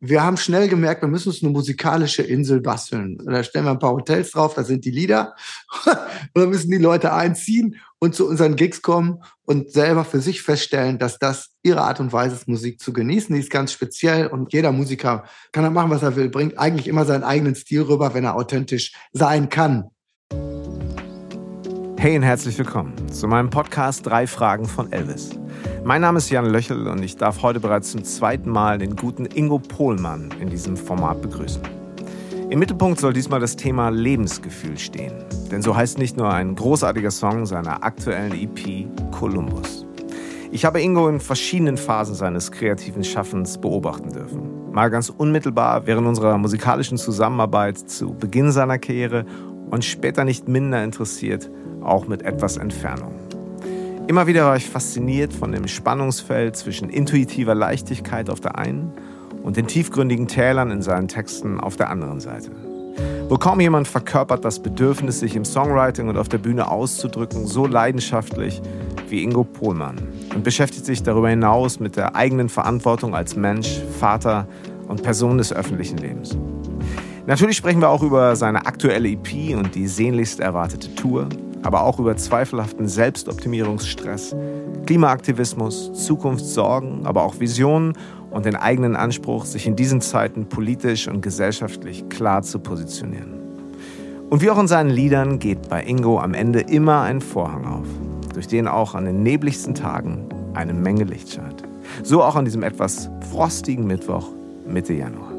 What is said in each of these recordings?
wir haben schnell gemerkt, wir müssen uns eine musikalische Insel basteln. Da stellen wir ein paar Hotels drauf, da sind die Lieder. und dann müssen die Leute einziehen und zu unseren Gigs kommen und selber für sich feststellen, dass das ihre Art und Weise ist, Musik zu genießen. Die ist ganz speziell und jeder Musiker kann dann machen, was er will, bringt eigentlich immer seinen eigenen Stil rüber, wenn er authentisch sein kann. Hey und herzlich willkommen zu meinem Podcast Drei Fragen von Elvis. Mein Name ist Jan Löchel und ich darf heute bereits zum zweiten Mal den guten Ingo Pohlmann in diesem Format begrüßen. Im Mittelpunkt soll diesmal das Thema Lebensgefühl stehen. Denn so heißt nicht nur ein großartiger Song seiner aktuellen EP Columbus. Ich habe Ingo in verschiedenen Phasen seines kreativen Schaffens beobachten dürfen. Mal ganz unmittelbar während unserer musikalischen Zusammenarbeit zu Beginn seiner Karriere und später nicht minder interessiert auch mit etwas Entfernung. Immer wieder war ich fasziniert von dem Spannungsfeld zwischen intuitiver Leichtigkeit auf der einen und den tiefgründigen Tälern in seinen Texten auf der anderen Seite. Wo kaum jemand verkörpert das Bedürfnis, sich im Songwriting und auf der Bühne auszudrücken, so leidenschaftlich wie Ingo Pohlmann und beschäftigt sich darüber hinaus mit der eigenen Verantwortung als Mensch, Vater und Person des öffentlichen Lebens. Natürlich sprechen wir auch über seine aktuelle EP und die sehnlichst erwartete Tour, aber auch über zweifelhaften Selbstoptimierungsstress, Klimaaktivismus, Zukunftssorgen, aber auch Visionen und den eigenen Anspruch, sich in diesen Zeiten politisch und gesellschaftlich klar zu positionieren. Und wie auch in seinen Liedern geht bei Ingo am Ende immer ein Vorhang auf, durch den auch an den nebligsten Tagen eine Menge Licht scheint. So auch an diesem etwas frostigen Mittwoch Mitte Januar.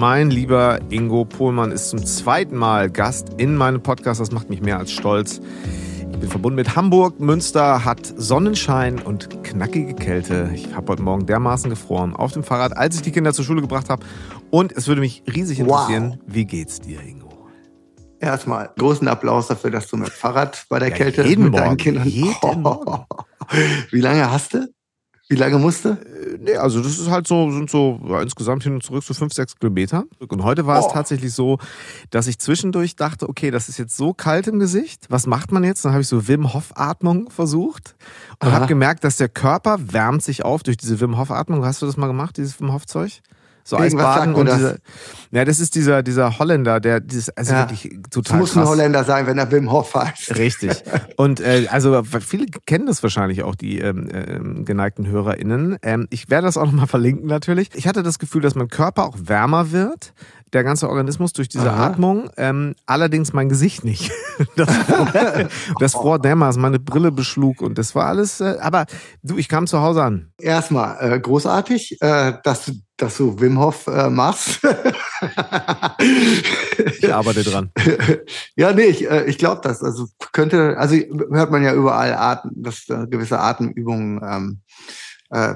Mein lieber Ingo Pohlmann ist zum zweiten Mal Gast in meinem Podcast. Das macht mich mehr als stolz. Ich bin verbunden mit Hamburg. Münster hat Sonnenschein und knackige Kälte. Ich habe heute Morgen dermaßen gefroren auf dem Fahrrad, als ich die Kinder zur Schule gebracht habe. Und es würde mich riesig interessieren, wow. wie geht's dir, Ingo? Erstmal großen Applaus dafür, dass du mit Fahrrad bei der ja, Kälte jeden mit Morgen, deinen Kindern. Jeden oh, Morgen. Wie lange hast du? Wie lange musste? Äh, nee, also das ist halt so, sind so ja, insgesamt hin und zurück so fünf, sechs Kilometer. Und heute war oh. es tatsächlich so, dass ich zwischendurch dachte, okay, das ist jetzt so kalt im Gesicht. Was macht man jetzt? Dann habe ich so Wim Hof Atmung versucht und habe gemerkt, dass der Körper wärmt sich auf durch diese Wim Hof Atmung. Hast du das mal gemacht, dieses Wim Hof Zeug? So Eisbaden und dieser, ja, das ist dieser, dieser Holländer, der dieses, also ja, wirklich total. Es muss krass. ein Holländer sein, wenn er Wim Hof heißt. Richtig. Und äh, also viele kennen das wahrscheinlich auch, die ähm, äh, geneigten HörerInnen. Ähm, ich werde das auch nochmal verlinken natürlich. Ich hatte das Gefühl, dass mein Körper auch wärmer wird der ganze Organismus durch diese Aha. Atmung, ähm, allerdings mein Gesicht nicht. das, das fror dermaßen, meine Brille beschlug und das war alles, äh, aber du, ich kam zu Hause an. Erstmal äh, großartig, äh, dass, du, dass du Wim Hof äh, machst. ich arbeite dran. Ja, nee, ich, äh, ich glaube das. Also könnte, also hört man ja überall Atem, dass äh, gewisse Atemübungen ähm, äh,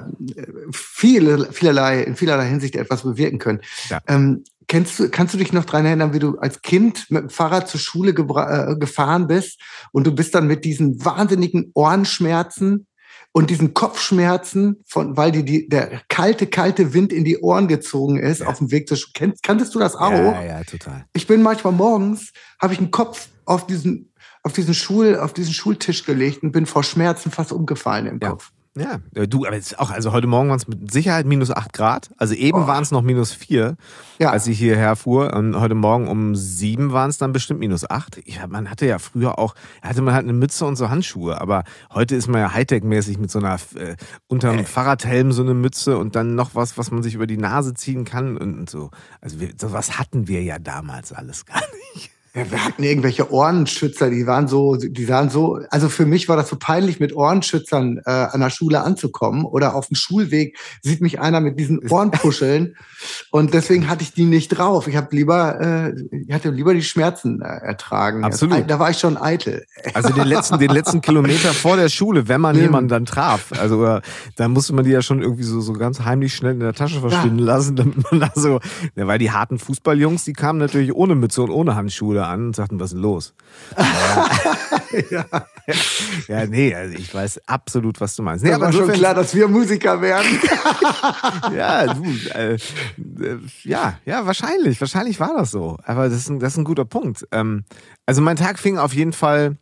viele, vielerlei, in vielerlei Hinsicht etwas bewirken können. Ja. Ähm, Kennst du, kannst du dich noch dran erinnern, wie du als Kind mit dem Fahrrad zur Schule äh, gefahren bist und du bist dann mit diesen wahnsinnigen Ohrenschmerzen und diesen Kopfschmerzen, von, weil die, die, der kalte, kalte Wind in die Ohren gezogen ist ja. auf dem Weg zur Schule. Kennst, kanntest du das auch? Ja, ja, total. Ich bin manchmal morgens, habe ich einen Kopf auf diesen, auf diesen Schul, auf diesen Schultisch gelegt und bin vor Schmerzen fast umgefallen im ja. Kopf. Ja, äh, du, aber jetzt auch, also heute Morgen waren es mit Sicherheit minus 8 Grad. Also eben oh. waren es noch minus 4, ja. als ich hierher fuhr. Und heute Morgen um 7 waren es dann bestimmt minus 8. Ja, man hatte ja früher auch, hatte man halt eine Mütze und so Handschuhe. Aber heute ist man ja Hightech-mäßig mit so einer, äh, unterm äh. Fahrradhelm so eine Mütze und dann noch was, was man sich über die Nase ziehen kann und, und so. Also wir, sowas hatten wir ja damals alles gar nicht. Ja, wir hatten irgendwelche Ohrenschützer, die waren so, die sahen so, also für mich war das so peinlich, mit Ohrenschützern äh, an der Schule anzukommen oder auf dem Schulweg sieht mich einer mit diesen Ohrenpuscheln und deswegen hatte ich die nicht drauf. Ich habe lieber, äh, ich hatte lieber die Schmerzen äh, ertragen. Absolut. Also, da war ich schon eitel. Also den letzten, den letzten Kilometer vor der Schule, wenn man jemanden dann traf, also äh, dann musste man die ja schon irgendwie so, so ganz heimlich schnell in der Tasche verschwinden ja. lassen, damit man da so, ja, weil die harten Fußballjungs, die kamen natürlich ohne Mütze und ohne Handschuhe an und sagten, was ist denn los? ja. ja, nee, also ich weiß absolut, was du meinst. Nee, aber schon klar, dass wir Musiker werden. ja, du, äh, äh, ja, ja, wahrscheinlich, wahrscheinlich war das so. Aber das ist ein, das ist ein guter Punkt. Ähm, also mein Tag fing auf jeden Fall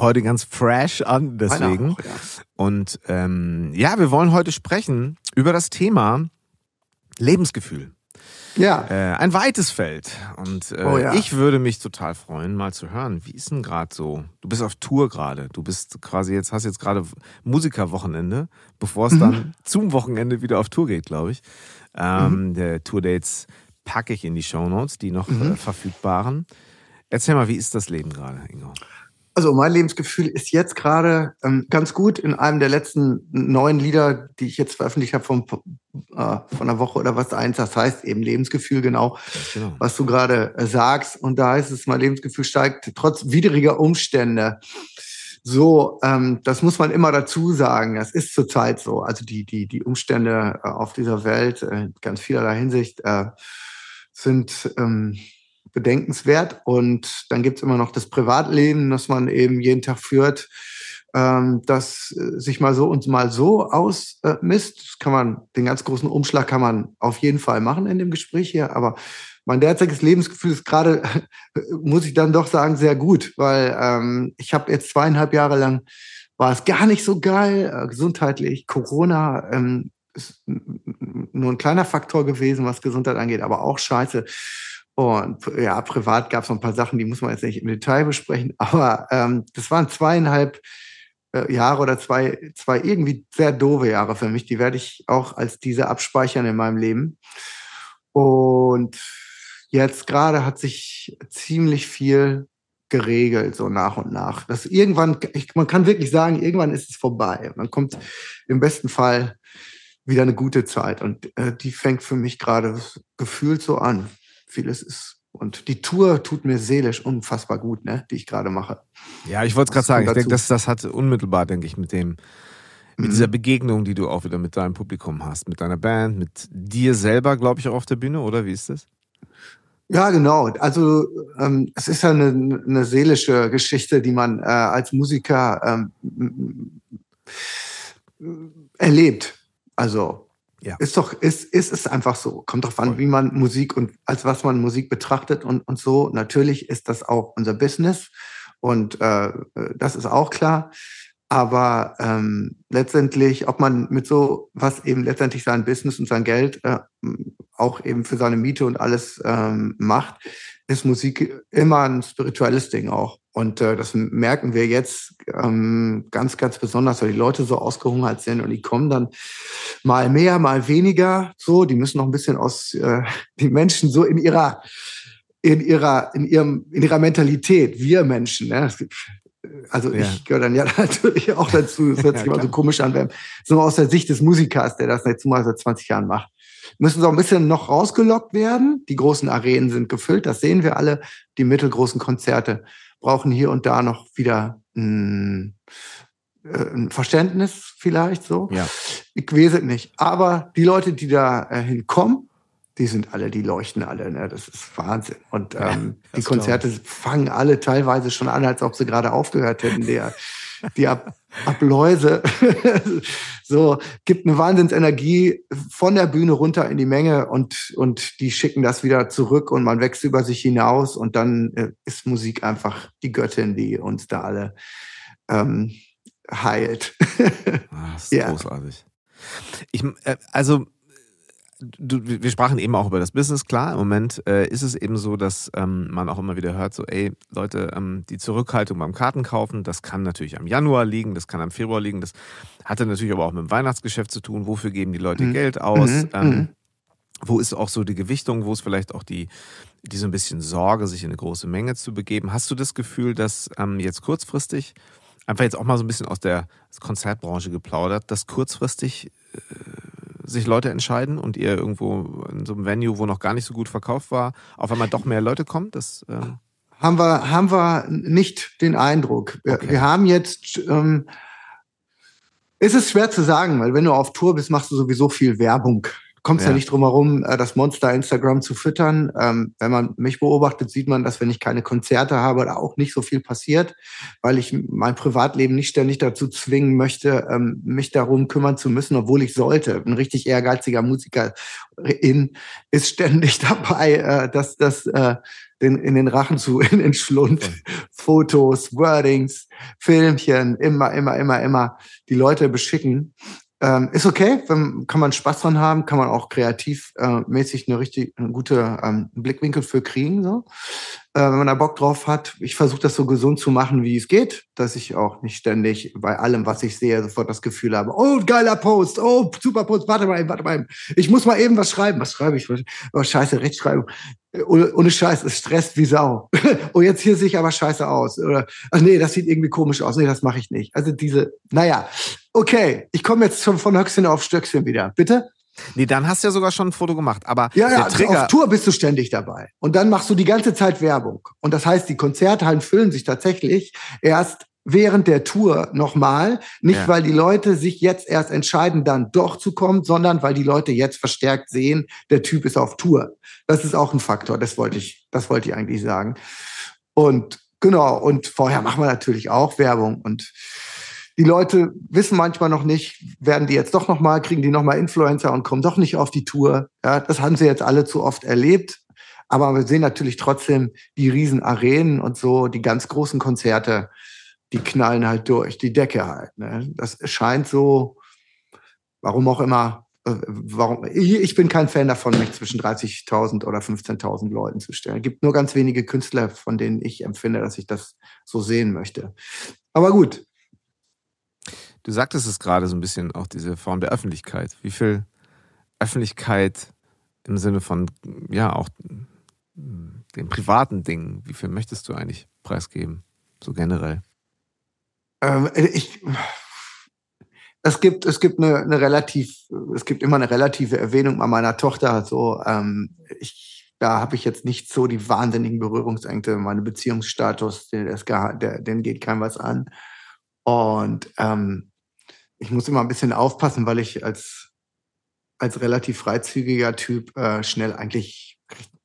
heute ganz fresh an, deswegen. Auch, ja. Und ähm, ja, wir wollen heute sprechen über das Thema Lebensgefühl. Ja. Äh, ein weites Feld. Und äh, Oh ja. ich würde mich total freuen, mal zu hören, wie ist denn gerade so? Du bist auf Tour gerade. Du bist quasi jetzt, hast jetzt gerade Musikerwochenende, bevor es Mhm. dann zum Wochenende wieder auf Tour geht, glaube ich. Ähm, Der Tourdates packe ich in die Shownotes, die noch Mhm. äh, verfügbaren. Erzähl mal, wie ist das Leben gerade, Ingo? Also mein Lebensgefühl ist jetzt gerade ähm, ganz gut in einem der letzten neuen Lieder, die ich jetzt veröffentlicht habe von, äh, von einer Woche oder was eins. Das heißt eben Lebensgefühl genau, Genau. was du gerade äh, sagst. Und da heißt es, mein Lebensgefühl steigt trotz widriger Umstände. So, ähm, das muss man immer dazu sagen. Das ist zurzeit so. Also die, die, die Umstände äh, auf dieser Welt, äh, in ganz vielerlei Hinsicht, äh, sind ähm, bedenkenswert. Und dann gibt's immer noch das Privatleben, das man eben jeden Tag führt, ähm, das äh, sich mal so und mal so ausmisst. Das kann man, den ganz großen Umschlag kann man auf jeden Fall machen in dem Gespräch hier. Aber mein derzeitiges Lebensgefühl ist gerade, muss ich dann doch sagen, sehr gut, weil ähm, ich habe jetzt zweieinhalb Jahre lang war es gar nicht so geil, äh, gesundheitlich. Corona ähm, ist nur ein kleiner Faktor gewesen, was Gesundheit angeht, aber auch scheiße. Und ja, privat gab es noch ein paar Sachen, die muss man jetzt nicht im Detail besprechen, aber ähm, das waren zweieinhalb äh, Jahre oder zwei, zwei irgendwie sehr doofe Jahre für mich. Die werde ich auch als diese abspeichern in meinem Leben. Und jetzt gerade hat sich ziemlich viel geregelt, so nach und nach. Das irgendwann, ich, man kann wirklich sagen, irgendwann ist es vorbei. Man kommt im besten Fall wieder eine gute Zeit. Und äh, die fängt für mich gerade gefühlt so an. Vieles ist. Und die Tour tut mir seelisch unfassbar gut, ne, die ich gerade mache. Ja, ich wollte es gerade sagen. Ich denke, das, das hat unmittelbar, denke ich, mit dem, mit Mhm. dieser Begegnung, die du auch wieder mit deinem Publikum hast, mit deiner Band, mit dir selber, glaube ich, auch auf der Bühne, oder wie ist das? Ja, genau. Also ähm, es ist ja eine, eine seelische Geschichte, die man äh, als Musiker ähm, erlebt. Also Ja. ist doch, ist, ist es einfach so. Kommt drauf an, Voll. wie man Musik und als was man Musik betrachtet und, und so. Natürlich ist das auch unser Business und äh, das ist auch klar. Aber ähm, letztendlich, ob man mit so was eben letztendlich sein Business und sein Geld äh, auch eben für seine Miete und alles ähm, macht, ist Musik immer ein spirituelles Ding auch. Und äh, das merken wir jetzt ähm, ganz, ganz besonders, weil die Leute so ausgehungert sind und die kommen dann mal mehr, mal weniger. So, die müssen noch ein bisschen aus äh, die Menschen so in ihrer in ihrer in ihrem in ihrer Mentalität. Wir Menschen, ne? Gibt, also Ja. ich gehöre dann ja natürlich auch dazu. Das hört Ja, sich immer so komisch an, wenn so aus der Sicht des Musikers, der das jetzt mal seit 20 Jahren macht müssen so ein bisschen noch rausgelockt werden. Die großen Arenen sind gefüllt, das sehen wir alle. Die mittelgroßen Konzerte brauchen hier und da noch wieder ein, äh, ein Verständnis vielleicht so. Ja. Ich weiß es nicht. Aber die Leute, die da äh, hinkommen, die sind alle, die leuchten alle. Ne? Das ist Wahnsinn. Und Ja, ähm, die das Konzerte fangen alle teilweise schon an, als ob sie gerade aufgehört hätten. Der, die Ab Abläuse. so, gibt eine Wahnsinnsenergie von der Bühne runter in die Menge und, und die schicken das wieder zurück und man wächst über sich hinaus und dann äh, ist Musik einfach die Göttin, die uns da alle ähm, heilt. Ah, das ist Ja. großartig. Ich, äh, also, du, wir sprachen eben auch über das Business. Klar, im Moment äh, ist es eben so, dass ähm, man auch immer wieder hört, so, ey, Leute, ähm, die Zurückhaltung beim Kartenkaufen, das kann natürlich am Januar liegen, das kann am Februar liegen, das hatte natürlich aber auch mit dem Weihnachtsgeschäft zu tun. Wofür geben die Leute Mhm. Geld aus? Mhm, Ähm, mhm. wo ist auch so die Gewichtung? Wo ist vielleicht auch die, die so ein bisschen Sorge, sich in eine große Menge zu begeben? Hast du das Gefühl, dass ähm, jetzt kurzfristig, einfach jetzt auch mal so ein bisschen aus der Konzertbranche geplaudert, dass kurzfristig äh, sich Leute entscheiden und ihr irgendwo in so einem Venue, wo noch gar nicht so gut verkauft war, auf einmal doch mehr Leute kommen? Das, ähm, haben wir, haben wir nicht den Eindruck. Wir, Okay. wir haben jetzt, ähm, es ist schwer zu sagen, weil wenn du auf Tour bist, machst du sowieso viel Werbung. Kommst ja, Ja. nicht drum herum, äh, das Monster Instagram zu füttern. Ähm, wenn man mich beobachtet, sieht man, dass wenn ich keine Konzerte habe, da auch nicht so viel passiert, weil ich mein Privatleben nicht ständig dazu zwingen möchte, ähm, mich darum kümmern zu müssen, obwohl ich sollte. Ein richtig ehrgeiziger Musiker in, ist ständig dabei, äh, dass das äh, den, in den Rachen zu, in den Schlund, Fotos, Wordings, Filmchen, immer, immer, immer, immer die Leute beschicken. Ähm, ist okay, wenn, kann man Spaß dran haben, kann man auch kreativ äh, mäßig eine richtig eine gute ähm, Blickwinkel für kriegen. So. Äh, wenn man da Bock drauf hat, ich versuche das so gesund zu machen, wie es geht, dass ich auch nicht ständig bei allem, was ich sehe, sofort das Gefühl habe, oh, geiler Post, oh, super Post, warte mal, warte mal, ich muss mal eben was schreiben. Was schreibe ich? Oh, scheiße, Rechtschreibung. Ohne, ohne Scheiß, es stresst wie Sau. oh, jetzt hier sehe ich aber scheiße aus. Oder, ach nee, das sieht irgendwie komisch aus. Nee, das mache ich nicht. Also diese, naja, okay, ich komme jetzt schon von Höchstchen auf Stöckchen wieder. Bitte? Nee, dann hast du ja sogar schon ein Foto gemacht. Aber ja, ja, Trigger auf Tour bist du ständig dabei. Und dann machst du die ganze Zeit Werbung. Und das heißt, die Konzerthallen füllen sich tatsächlich erst während der Tour nochmal. Nicht, ja. weil die Leute sich jetzt erst entscheiden, dann doch zu kommen, sondern weil die Leute jetzt verstärkt sehen, der Typ ist auf Tour. Das ist auch ein Faktor. Das wollte ich, das wollte ich eigentlich sagen. Und genau. Und vorher machen wir natürlich auch Werbung und die Leute wissen manchmal noch nicht, werden die jetzt doch noch mal, kriegen die noch mal Influencer und kommen doch nicht auf die Tour. Ja, das haben sie jetzt alle zu oft erlebt. Aber wir sehen natürlich trotzdem die riesen Arenen und so, die ganz großen Konzerte, die knallen halt durch, die Decke halt. Ne? Das scheint so, warum auch immer, äh, warum, ich bin kein Fan davon, mich zwischen 30.000 oder 15.000 Leuten zu stellen. Es gibt nur ganz wenige Künstler, von denen ich empfinde, dass ich das so sehen möchte. Aber gut, Du sagtest es gerade so ein bisschen, auch diese Form der Öffentlichkeit. Wie viel Öffentlichkeit im Sinne von, ja, auch den privaten Dingen, wie viel möchtest du eigentlich preisgeben, so generell? Ähm, ich, es gibt, es gibt eine, eine relativ, es gibt immer eine relative Erwähnung bei meiner Tochter. So, ähm, ich, da habe ich jetzt nicht so die wahnsinnigen Berührungsängste. Meine Beziehungsstatus, der, den geht keinem was an. Und ähm, ich muss immer ein bisschen aufpassen, weil ich als, als relativ freizügiger Typ äh, schnell eigentlich,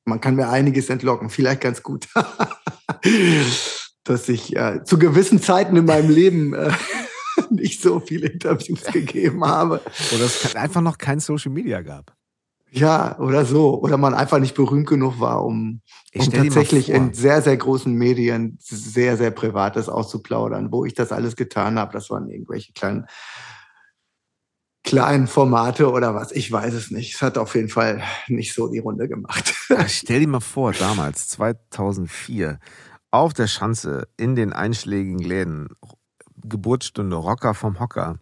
man kann mir einiges entlocken, vielleicht ganz gut, dass ich äh, zu gewissen Zeiten in meinem Leben äh, nicht so viele Interviews gegeben habe. Oder es einfach noch kein Social Media gab. Ja, oder so. Oder man einfach nicht berühmt genug war, um, um tatsächlich in sehr, sehr großen Medien sehr, sehr Privates auszuplaudern. Wo ich das alles getan habe, das waren irgendwelche kleinen, kleinen Formate oder was. Ich weiß es nicht. Es hat auf jeden Fall nicht so die Runde gemacht. Stell dir mal vor, damals, 2004, auf der Schanze, in den einschlägigen Läden, Geburtsstunde, Rocker vom Hocker.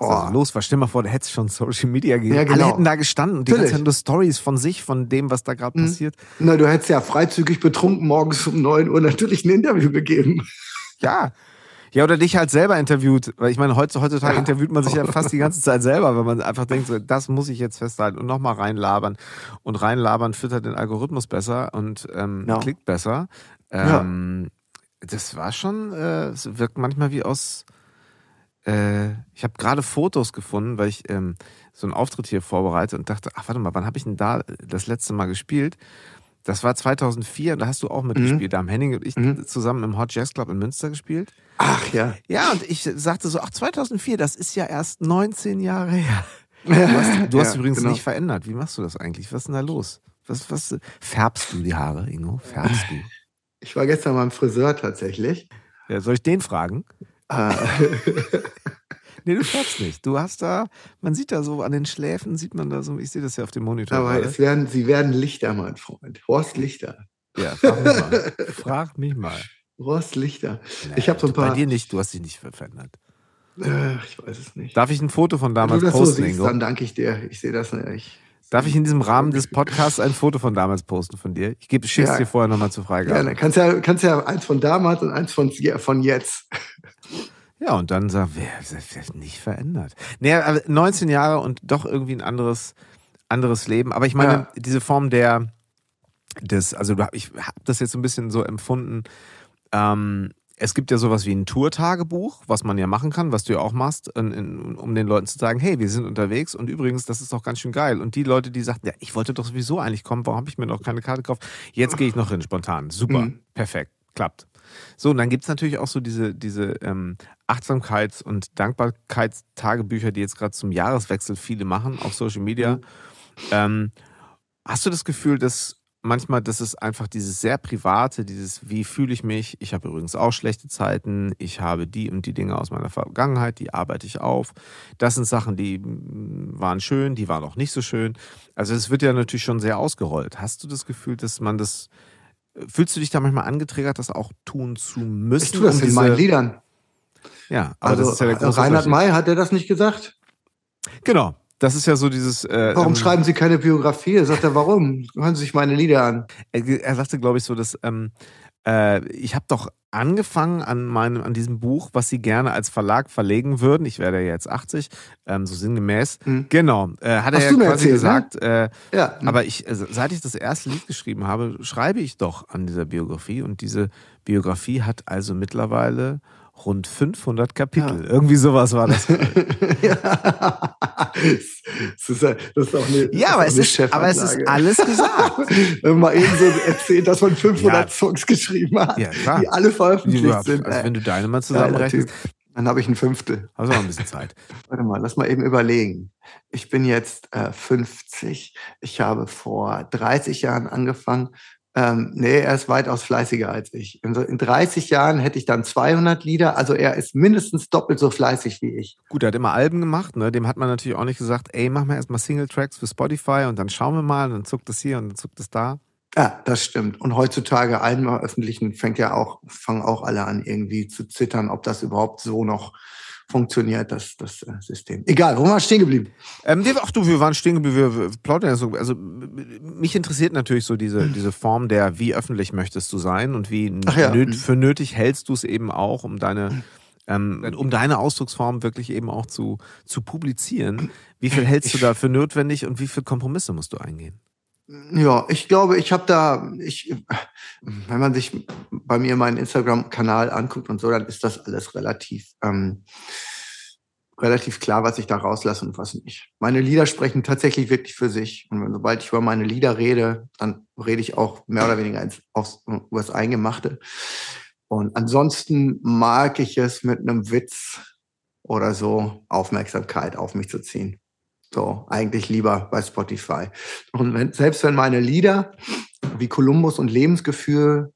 Mhm Oh. Also los war. Stell mal vor, da hätte es schon Social Media gegeben. Ja, genau. Alle hätten da gestanden und die ganze Zeit nur Stories von sich, von dem, was da gerade mhm. passiert. Na, du hättest ja freizügig betrunken morgens um neun Uhr natürlich ein Interview gegeben. Ja. Ja, oder dich halt selber interviewt. Weil ich meine, heutzutage ja. interviewt man sich ja fast die ganze Zeit selber, wenn man einfach denkt, so, das muss ich jetzt festhalten und nochmal reinlabern. Und reinlabern füttert den Algorithmus besser und ähm, ja. klickt besser. Ähm, ja. Das war schon, äh, es wirkt manchmal wie aus äh, ich habe gerade Fotos gefunden, weil ich ähm, so einen Auftritt hier vorbereite und dachte, ach warte mal, wann habe ich denn da das letzte Mal gespielt? Das war 2004, da hast du auch mitgespielt. Mhm. Da haben Henning und ich mhm. zusammen im Hot Jazz Club in Münster gespielt. Ach ja. Ja, und ich sagte so, ach 2004, das ist ja erst 19 Jahre her. Du hast, du hast ja, übrigens genau. nicht verändert. Wie machst du das eigentlich? Was ist denn da los? Was, was, färbst du die Haare, Ingo? Färbst du? Ich war gestern beim Friseur tatsächlich. Ja, soll ich den fragen? Ah. nee, du schaffst nicht. Du hast da, man sieht da so an den Schläfen, sieht man da so, ich sehe das ja auf dem Monitor. Aber es werden, sie werden Lichter, mein Freund. Horst Lichter. Ja, frag mich mal. frag mich mal. Horst Lichter. Naja, ich habe so ein paar. Bei dir nicht, du hast dich nicht verändert. Ach, ich weiß es nicht. Darf ich ein Foto von damals Wenn du das posten? So siehst, dann danke ich dir. Ich sehe das nicht. Darf ich in diesem Rahmen des Podcasts ein Foto von damals posten von dir? Ich gebe schick's ja. dir vorher nochmal zur Freigabe. Ja, dann kannst ja, kannst ja eins von damals und eins von, von jetzt. Ja, und dann sagt, wer, wer nicht verändert. Naja, 19 Jahre und doch irgendwie ein anderes, anderes Leben. Aber ich meine, ja. diese Form der, des, also ich habe das jetzt so ein bisschen so empfunden, ähm, es gibt ja sowas wie ein Tour-Tagebuch, was man ja machen kann, was du ja auch machst, in, in, um den Leuten zu sagen, hey, wir sind unterwegs und übrigens, das ist doch ganz schön geil. Und die Leute, die sagten, ja, ich wollte doch sowieso eigentlich kommen, warum habe ich mir noch keine Karte gekauft? Jetzt gehe ich noch hin, spontan. Super, mhm. perfekt, klappt. So, und dann gibt es natürlich auch so diese, diese ähm, Achtsamkeits- und Dankbarkeitstagebücher, die jetzt gerade zum Jahreswechsel viele machen auf Social Media. Mhm. Ähm, hast du das Gefühl, dass manchmal, das ist einfach dieses sehr private, dieses, wie fühle ich mich? Ich habe übrigens auch schlechte Zeiten. Ich habe die und die Dinge aus meiner Vergangenheit, die arbeite ich auf. Das sind Sachen, die mm, waren schön, die waren auch nicht so schön. Also es wird ja natürlich schon sehr ausgerollt. Hast du das Gefühl, dass man das, fühlst du dich da manchmal angetriggert, das auch tun zu müssen? Ich tue das um in meinen Liedern. Ja, aber also, das ist ja der große Reinhard May, hat er das nicht gesagt? Genau, das ist ja so dieses. Äh, warum ähm, schreiben Sie keine Biografie? Er sagt er, warum? Hören Sie sich meine Lieder an. Er, er sagte, glaube ich, so, dass ähm, äh, ich habe doch angefangen an meinem, an diesem Buch, was Sie gerne als Verlag verlegen würden. Ich werde ja jetzt 80, ähm, so sinngemäß. Hm. Genau, äh, hat Hast er ja quasi erzählt, ne? gesagt. Ne? Äh, ja. Aber ich, also, seit ich das erste Lied geschrieben habe, schreibe ich doch an dieser Biografie und diese Biografie hat also mittlerweile rund 500 Kapitel. Ja. Irgendwie sowas war das. ja. Das ist, das ist auch eine, ja, aber, es ist, aber es ist alles gesagt. wenn man eben so erzählt, dass man 500 ja. Songs geschrieben hat, ja, die alle veröffentlicht die, sind. Also wenn du deine mal zusammenrechnest. dann habe ich ein Fünftel. Also noch ein bisschen Zeit. Warte mal, lass mal eben überlegen. Ich bin jetzt äh, 50. Ich habe vor 30 Jahren angefangen, ähm, nee, er ist weitaus fleißiger als ich. In, in 30 Jahren hätte ich dann 200 Lieder. Also er ist mindestens doppelt so fleißig wie ich. Gut, er hat immer Alben gemacht. Ne? Dem hat man natürlich auch nicht gesagt, ey, mach mal erstmal Single-Tracks für Spotify und dann schauen wir mal und dann zuckt es hier und dann zuckt es da. Ja, das stimmt. Und heutzutage allen öffentlichen fängt ja auch, fangen auch alle an irgendwie zu zittern, ob das überhaupt so noch funktioniert das, das äh, System. Egal, wo waren wir stehen geblieben? Ähm, wir, ach du, wir waren stehen geblieben, wir, wir plaudern ja so. Also mich interessiert natürlich so diese, diese Form der, wie öffentlich möchtest du sein und wie ja. nöt, für nötig hältst du es eben auch, um deine ähm, um deine Ausdrucksform wirklich eben auch zu, zu publizieren. Wie viel hältst du da für notwendig und wie viele Kompromisse musst du eingehen? Ja, ich glaube, ich habe da, ich, wenn man sich bei mir meinen Instagram-Kanal anguckt und so, dann ist das alles relativ, ähm, relativ klar, was ich da rauslasse und was nicht. Meine Lieder sprechen tatsächlich wirklich für sich. Und sobald ich über meine Lieder rede, dann rede ich auch mehr oder weniger ins, aufs, über das Eingemachte. Und ansonsten mag ich es mit einem Witz oder so Aufmerksamkeit auf mich zu ziehen. So, eigentlich lieber bei Spotify. Und wenn, selbst wenn meine Lieder wie Kolumbus und Lebensgefühl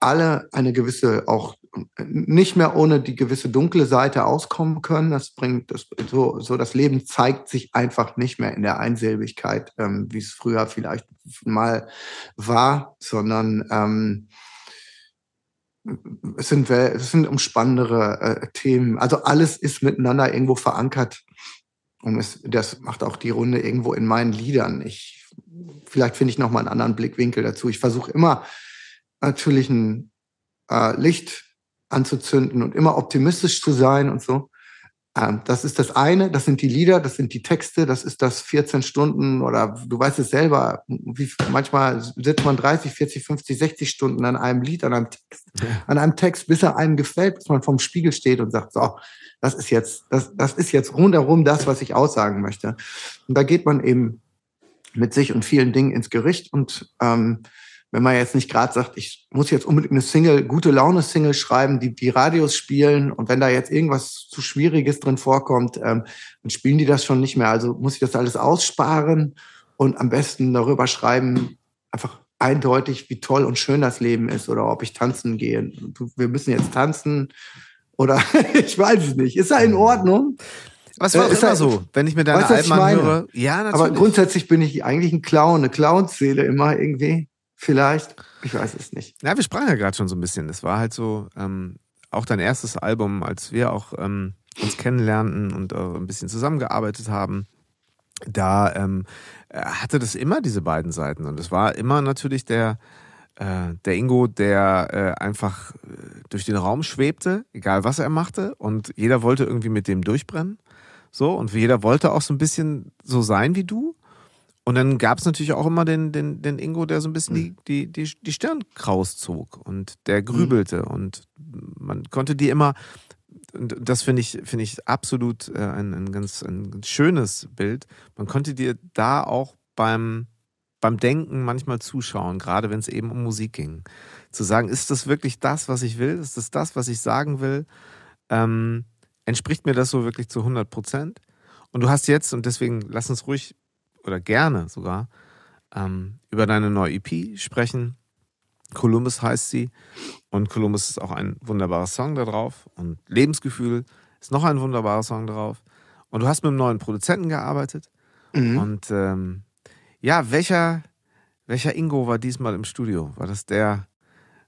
alle eine gewisse, auch nicht mehr ohne die gewisse dunkle Seite auskommen können, das bringt das, so, so das Leben zeigt sich einfach nicht mehr in der Einsilbigkeit, ähm, wie es früher vielleicht mal war, sondern ähm, es sind, es sind umspannendere äh, Themen. Also alles ist miteinander irgendwo verankert. Und es, das macht auch die Runde irgendwo in meinen Liedern. Ich, vielleicht finde ich noch mal einen anderen Blickwinkel dazu. Ich versuche immer natürlich ein äh, Licht anzuzünden und immer optimistisch zu sein und so. Ähm, das ist das eine, das sind die Lieder, das sind die Texte, das ist das 14 Stunden oder du weißt es selber, wie, manchmal sitzt man 30, 40, 50, 60 Stunden an einem Lied, an einem Text, an einem Text, bis er einem gefällt, bis man vorm Spiegel steht und sagt, so, das ist jetzt, das, das ist jetzt rundherum das, was ich aussagen möchte. Und da geht man eben mit sich und vielen Dingen ins Gericht und ähm, wenn man jetzt nicht gerade sagt, ich muss jetzt unbedingt eine Single, gute Laune-Single schreiben, die die Radios spielen und wenn da jetzt irgendwas zu Schwieriges drin vorkommt, ähm, dann spielen die das schon nicht mehr. Also muss ich das alles aussparen und am besten darüber schreiben, einfach eindeutig, wie toll und schön das Leben ist oder ob ich tanzen gehe. Wir müssen jetzt tanzen oder ich weiß es nicht. Ist er in. Ordnung? Was war äh, immer so, wenn ich mir deine weißt, Alben anhöre? Ja, natürlich. Aber grundsätzlich bin ich eigentlich ein Clown, eine Clownseele immer irgendwie. Vielleicht. Ich weiß es nicht. Ja, wir sprachen ja gerade schon so ein bisschen. Das war halt so, ähm, auch dein erstes Album, als wir auch ähm, uns kennenlernten und äh, ein bisschen zusammengearbeitet haben. Da ähm, äh, hatte das immer diese beiden Seiten. Und es war immer natürlich der, äh, der Ingo, der äh, einfach äh, durch den Raum schwebte, egal was er machte, und jeder wollte irgendwie mit dem durchbrennen. So, und jeder wollte auch so ein bisschen so sein wie du. Und dann gab es natürlich auch immer den, den, den Ingo, der so ein bisschen mhm. die, die, die, die Stirn kraus zog und der mhm. grübelte. Mhm. Und man konnte die immer, und das finde ich, finde ich absolut äh, ein, ein ganz ein schönes Bild. Man konnte dir da auch beim, beim Denken manchmal zuschauen, gerade wenn es eben um Musik ging. Zu sagen, ist das wirklich das, was ich will? Ist das das, was ich sagen will? Ähm, entspricht mir das so wirklich zu 100 Prozent? Und du hast jetzt, und deswegen lass uns ruhig oder gerne sogar ähm, über deine neue EP sprechen. Columbus heißt sie. Und Columbus ist auch ein wunderbarer Song da drauf. Und Lebensgefühl ist noch ein wunderbarer Song drauf. Und du hast mit einem neuen Produzenten gearbeitet. Mhm. Und ähm, ja, welcher, welcher Ingo war diesmal im Studio? War das der,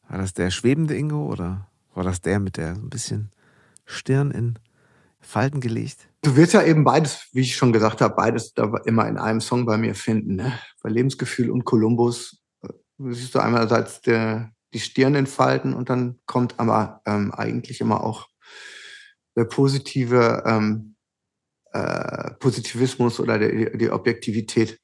war das der schwebende Ingo oder war das der mit der ein bisschen Stirn in Falten gelegt? Du wirst ja eben beides, wie ich schon gesagt habe, beides da immer in einem Song bei mir finden. Ne? Bei Lebensgefühl und Kolumbus äh, siehst du einerseits der, die Stirn in Falten und dann kommt aber ähm, eigentlich immer auch der positive ähm, äh, Positivismus oder die, die Objektivität.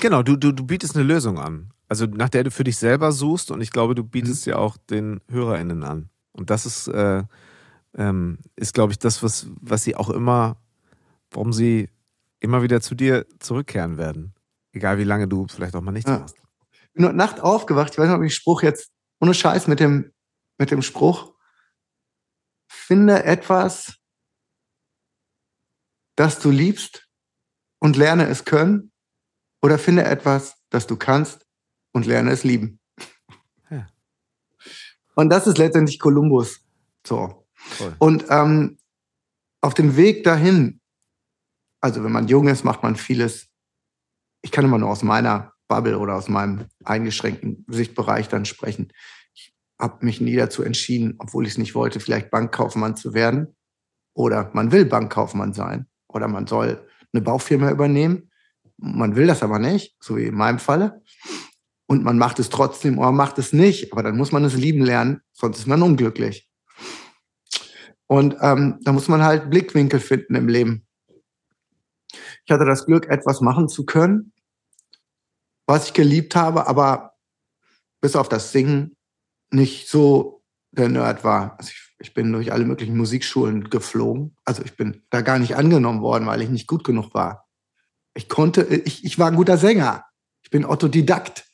Genau, du, du, du bietest eine Lösung an. Also nach der du für dich selber suchst und ich glaube, du bietest mhm. ja auch den HörerInnen an. Und das ist, äh, ähm, ist glaube ich, das, was, was sie auch immer, warum sie immer wieder zu dir zurückkehren werden. Egal wie lange du vielleicht auch mal nichts ja. machst. Ich bin heute Nacht aufgewacht, ich weiß nicht, ob ich den Spruch jetzt, ohne Scheiß mit dem, mit dem Spruch, finde etwas, das du liebst und lerne es können oder finde etwas, das du kannst und lerne es lieben. Ja. Und das ist letztendlich Kolumbus. So. Cool. Und ähm, auf dem Weg dahin, also wenn man jung ist, macht man vieles. Ich kann immer nur aus meiner Bubble oder aus meinem eingeschränkten Sichtbereich dann sprechen. Ich habe mich nie dazu entschieden, obwohl ich es nicht wollte, vielleicht Bankkaufmann zu werden. Oder man will Bankkaufmann sein. Oder man soll eine Baufirma übernehmen. Man will das aber nicht, so wie in meinem Falle. Und man macht es trotzdem oder macht es nicht. Aber dann muss man es lieben lernen, sonst ist man unglücklich. Und ähm, da muss man halt Blickwinkel finden im Leben. Ich hatte das Glück, etwas machen zu können, was ich geliebt habe, aber bis auf das Singen nicht so der Nerd war. Also ich, ich bin durch alle möglichen Musikschulen geflogen. Also ich bin da gar nicht angenommen worden, weil ich nicht gut genug war. Ich konnte, ich, ich war ein guter Sänger. Ich bin Autodidakt.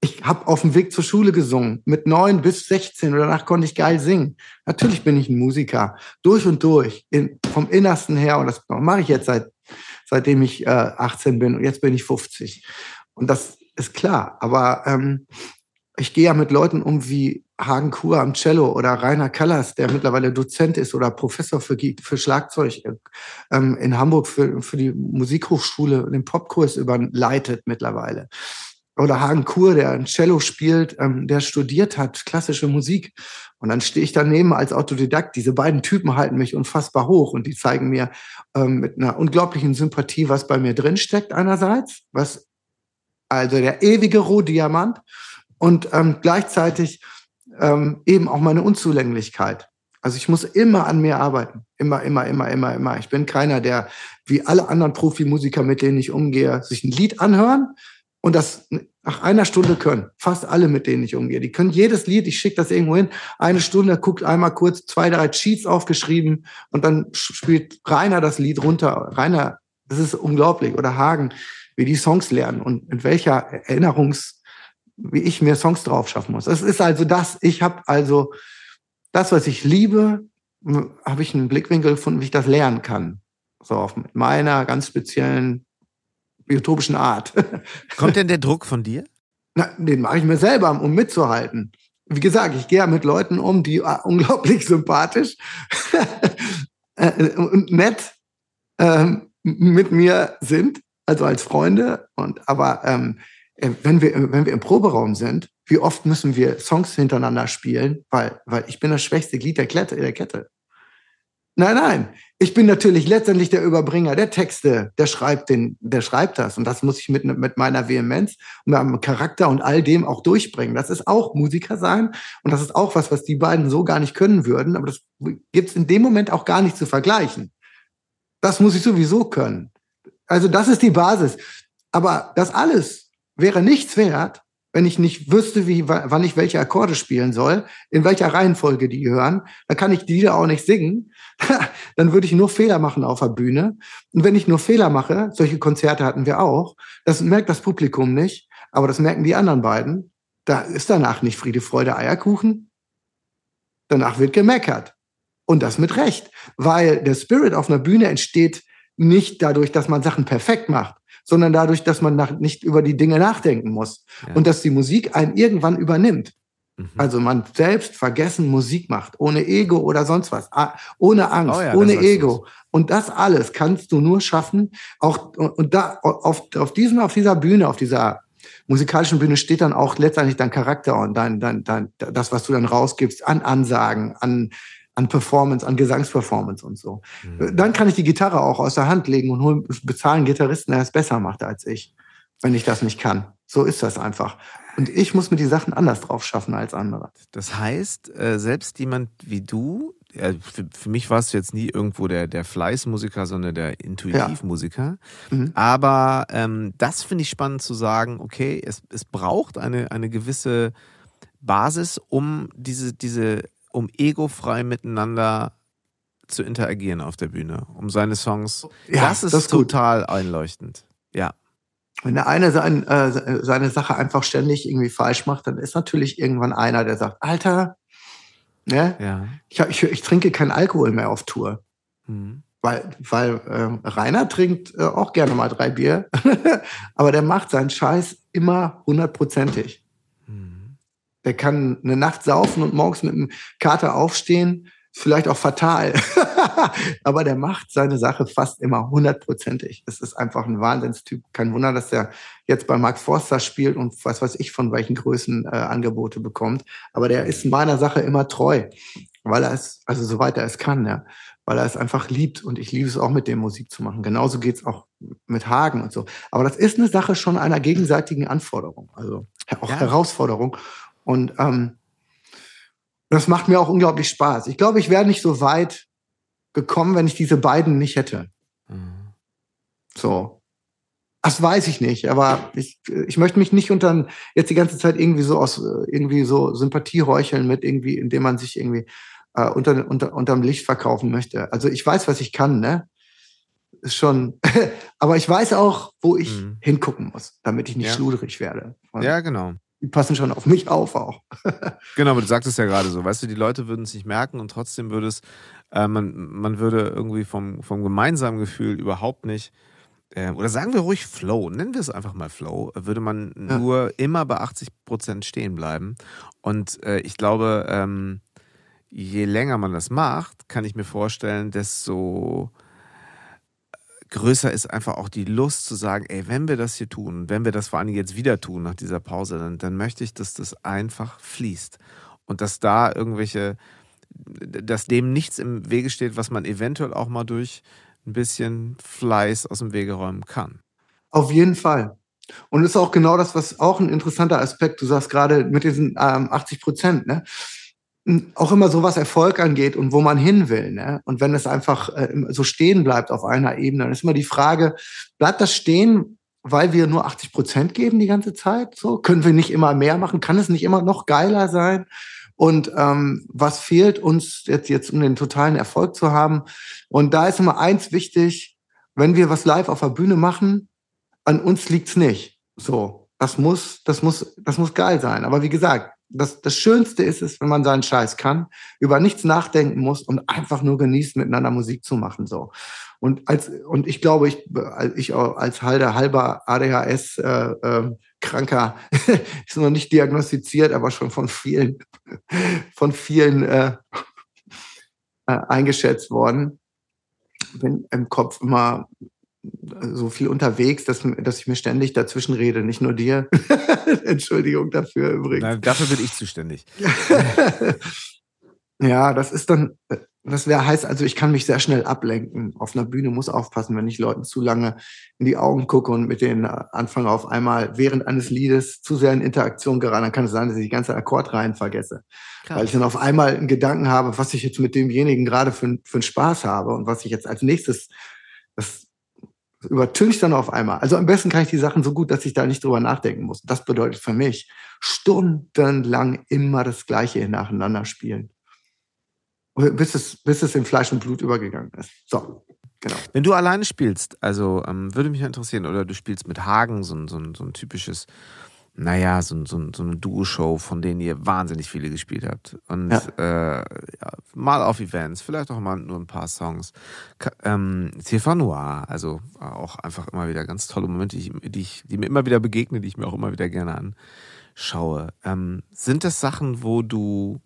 Ich habe auf dem Weg zur Schule gesungen. Mit neun bis 16 und danach konnte ich geil singen. Natürlich bin ich ein Musiker. Durch und durch. In, vom Innersten her. Und das mache ich jetzt seit, seitdem ich äh, 18 bin. Und jetzt bin ich 50. Und das ist klar. Aber ähm, ich gehe ja mit Leuten um wie Hagen Kur am Cello oder Rainer Kallas, der mittlerweile Dozent ist oder Professor für, für Schlagzeug ähm, in Hamburg für, für die Musikhochschule den Popkurs überleitet mittlerweile. Oder Hagen Kur, der ein Cello spielt, ähm, der studiert hat, klassische Musik. Und dann stehe ich daneben als Autodidakt. Diese beiden Typen halten mich unfassbar hoch und die zeigen mir ähm, mit einer unglaublichen Sympathie, was bei mir drinsteckt einerseits, was also der ewige Rohdiamant und ähm, gleichzeitig ähm, eben auch meine Unzulänglichkeit. Also ich muss immer an mir arbeiten. Immer, immer, immer, immer, immer. Ich bin keiner, der wie alle anderen Profimusiker, mit denen ich umgehe, sich ein Lied anhören und das nach einer Stunde können. Fast alle, mit denen ich umgehe. Die können jedes Lied, ich schicke das irgendwo hin, eine Stunde, guckt einmal kurz zwei, drei Cheats aufgeschrieben und dann spielt Rainer das Lied runter. Rainer, das ist unglaublich. Oder Hagen, wie die Songs lernen und in welcher Erinnerungs- wie ich mir Songs drauf schaffen muss. Es ist also das, ich habe also das, was ich liebe, habe ich einen Blickwinkel gefunden, wie ich das lernen kann. So auf meiner ganz speziellen biotopischen Art. Kommt denn der Druck von dir? Na, den mache ich mir selber, um mitzuhalten. Wie gesagt, ich gehe ja mit Leuten um, die äh, unglaublich sympathisch äh, und nett ähm, mit mir sind, also als Freunde. Und aber ähm, äh, wenn wir, wenn wir im Proberaum sind, wie oft müssen wir Songs hintereinander spielen, weil, weil ich bin das schwächste Glied der, Klette, der Kette. Nein, nein. Ich bin natürlich letztendlich der Überbringer der Texte. Der schreibt den, der schreibt das. Und das muss ich mit, mit meiner Vehemenz und meinem Charakter und all dem auch durchbringen. Das ist auch Musiker sein. Und das ist auch was, was die beiden so gar nicht können würden. Aber das gibt's in dem Moment auch gar nicht zu vergleichen. Das muss ich sowieso können. Also das ist die Basis. Aber das alles wäre nichts wert, wenn ich nicht wüsste, wie, wann ich welche Akkorde spielen soll, in welcher Reihenfolge die gehören. Dann kann ich die Lieder auch nicht singen. dann würde ich nur Fehler machen auf der Bühne. Und wenn ich nur Fehler mache, solche Konzerte hatten wir auch, das merkt das Publikum nicht, aber das merken die anderen beiden. Da ist danach nicht Friede, Freude, Eierkuchen. Danach wird gemeckert. Und das mit Recht. Weil der Spirit auf einer Bühne entsteht nicht dadurch, dass man Sachen perfekt macht, sondern dadurch, dass man nach, nicht über die Dinge nachdenken muss ja. und dass die Musik einen irgendwann übernimmt. Mhm. Also man selbst vergessen Musik macht, ohne Ego oder sonst was, ohne Angst, oh ja, ohne Ego. Und das alles kannst du nur schaffen, auch und da auf, auf diesem, auf dieser Bühne, auf dieser musikalischen Bühne steht dann auch letztendlich dein Charakter und dein, dein, dein, das, was du dann rausgibst an Ansagen, an, an Performance, an Gesangsperformance und so. Mhm. Dann kann ich die Gitarre auch aus der Hand legen und holen, bezahlen Gitarristen, der es besser macht als ich, wenn ich das nicht kann. So ist das einfach. Und ich muss mir die Sachen anders drauf schaffen als andere. Das heißt, äh, selbst jemand wie du, für, für mich warst du jetzt nie irgendwo der, der Fleißmusiker, sondern der Intuitivmusiker. Ja. Mhm. Aber ähm, das finde ich spannend zu sagen, okay, es, es braucht eine, eine gewisse Basis, um diese, diese, um egofrei miteinander zu interagieren auf der Bühne, um seine Songs. Ja, das ist, das ist total gut. einleuchtend. Ja. Wenn der eine sein, äh, seine Sache einfach ständig irgendwie falsch macht, dann ist natürlich irgendwann einer, der sagt, Alter, ne? Ja. Ich, ich, ich trinke keinen Alkohol mehr auf Tour. Mhm. Weil, weil äh, Rainer trinkt äh, auch gerne mal drei Bier, aber der macht seinen Scheiß immer hundertprozentig. Der kann eine Nacht saufen und morgens mit einem Kater aufstehen vielleicht auch fatal. Aber der macht seine Sache fast immer hundertprozentig. Es ist einfach ein Wahnsinnstyp. Kein Wunder, dass er jetzt bei Max Forster spielt und was weiß ich von welchen Größen äh, Angebote bekommt. Aber der ist meiner Sache immer treu, weil er es, also soweit er es kann, ja. Weil er es einfach liebt und ich liebe es auch mit dem Musik zu machen. Genauso geht's auch mit Hagen und so. Aber das ist eine Sache schon einer gegenseitigen Anforderung, also auch ja. Herausforderung. Und ähm, das macht mir auch unglaublich Spaß. Ich glaube, ich wäre nicht so weit gekommen, wenn ich diese beiden nicht hätte. Mhm. So. Das weiß ich nicht, aber ich, ich möchte mich nicht unter jetzt die ganze Zeit irgendwie so aus irgendwie so Sympathie heucheln mit irgendwie, indem man sich irgendwie äh, unter, unter, unterm Licht verkaufen möchte. Also ich weiß, was ich kann, ne? Ist schon, aber ich weiß auch, wo ich mhm. hingucken muss, damit ich nicht ja. schluderig werde. Und ja, genau die passen schon auf mich auf auch. genau, aber du sagtest ja gerade so, weißt du, die Leute würden es nicht merken und trotzdem würde es, äh, man, man würde irgendwie vom, vom gemeinsamen Gefühl überhaupt nicht, äh, oder sagen wir ruhig Flow, nennen wir es einfach mal Flow, würde man ja. nur immer bei 80 Prozent stehen bleiben. Und äh, ich glaube, ähm, je länger man das macht, kann ich mir vorstellen, desto größer ist einfach auch die Lust zu sagen, ey, wenn wir das hier tun, wenn wir das vor allem jetzt wieder tun nach dieser Pause, dann, dann möchte ich, dass das einfach fließt. Und dass da irgendwelche, dass dem nichts im Wege steht, was man eventuell auch mal durch ein bisschen Fleiß aus dem Wege räumen kann. Auf jeden Fall. Und ist auch genau das, was auch ein interessanter Aspekt, du sagst gerade mit diesen ähm, 80 Prozent, ne? Auch immer so, was Erfolg angeht und wo man hin will. Ne? Und wenn es einfach äh, so stehen bleibt auf einer Ebene, dann ist immer die Frage, bleibt das stehen, weil wir nur 80 Prozent geben die ganze Zeit? So Können wir nicht immer mehr machen? Kann es nicht immer noch geiler sein? Und ähm, was fehlt uns jetzt, jetzt, um den totalen Erfolg zu haben? Und da ist immer eins wichtig, wenn wir was live auf der Bühne machen, an uns liegt's nicht. So, das muss, das muss, das muss geil sein. Aber wie gesagt, das, das Schönste ist es, wenn man seinen Scheiß kann, über nichts nachdenken muss und einfach nur genießt, miteinander Musik zu machen. So. Und als und ich glaube, ich, ich als halber, halber ADHS äh, äh, Kranker ist noch nicht diagnostiziert, aber schon von vielen, von vielen äh, äh, eingeschätzt worden. Bin im Kopf immer so viel unterwegs, dass, dass ich mir ständig dazwischen rede, nicht nur dir. Entschuldigung dafür übrigens. Nein, dafür bin ich zuständig. ja, das ist dann, das wäre heißt also, ich kann mich sehr schnell ablenken. Auf einer Bühne muss aufpassen, wenn ich Leuten zu lange in die Augen gucke und mit denen anfange auf einmal während eines Liedes zu sehr in Interaktion gerade, dann kann es sein, dass ich die ganze Akkordreihen vergesse. Krass. Weil ich dann auf einmal einen Gedanken habe, was ich jetzt mit demjenigen gerade für, für einen Spaß habe und was ich jetzt als nächstes das übertüncht dann auf einmal. Also am besten kann ich die Sachen so gut, dass ich da nicht drüber nachdenken muss. Das bedeutet für mich stundenlang immer das Gleiche nacheinander spielen. Bis es, bis es in Fleisch und Blut übergegangen ist. So, genau. Wenn du alleine spielst, also ähm, würde mich interessieren, oder du spielst mit Hagen, so, so, so ein typisches naja, so, so, so eine Duo-Show, von denen ihr wahnsinnig viele gespielt habt. Und ja. Äh, ja, mal auf Events, vielleicht auch mal nur ein paar Songs. Ähm, Noir, also auch einfach immer wieder ganz tolle Momente, die, die, ich, die mir immer wieder begegnen, die ich mir auch immer wieder gerne anschaue. Ähm, sind das Sachen, wo du,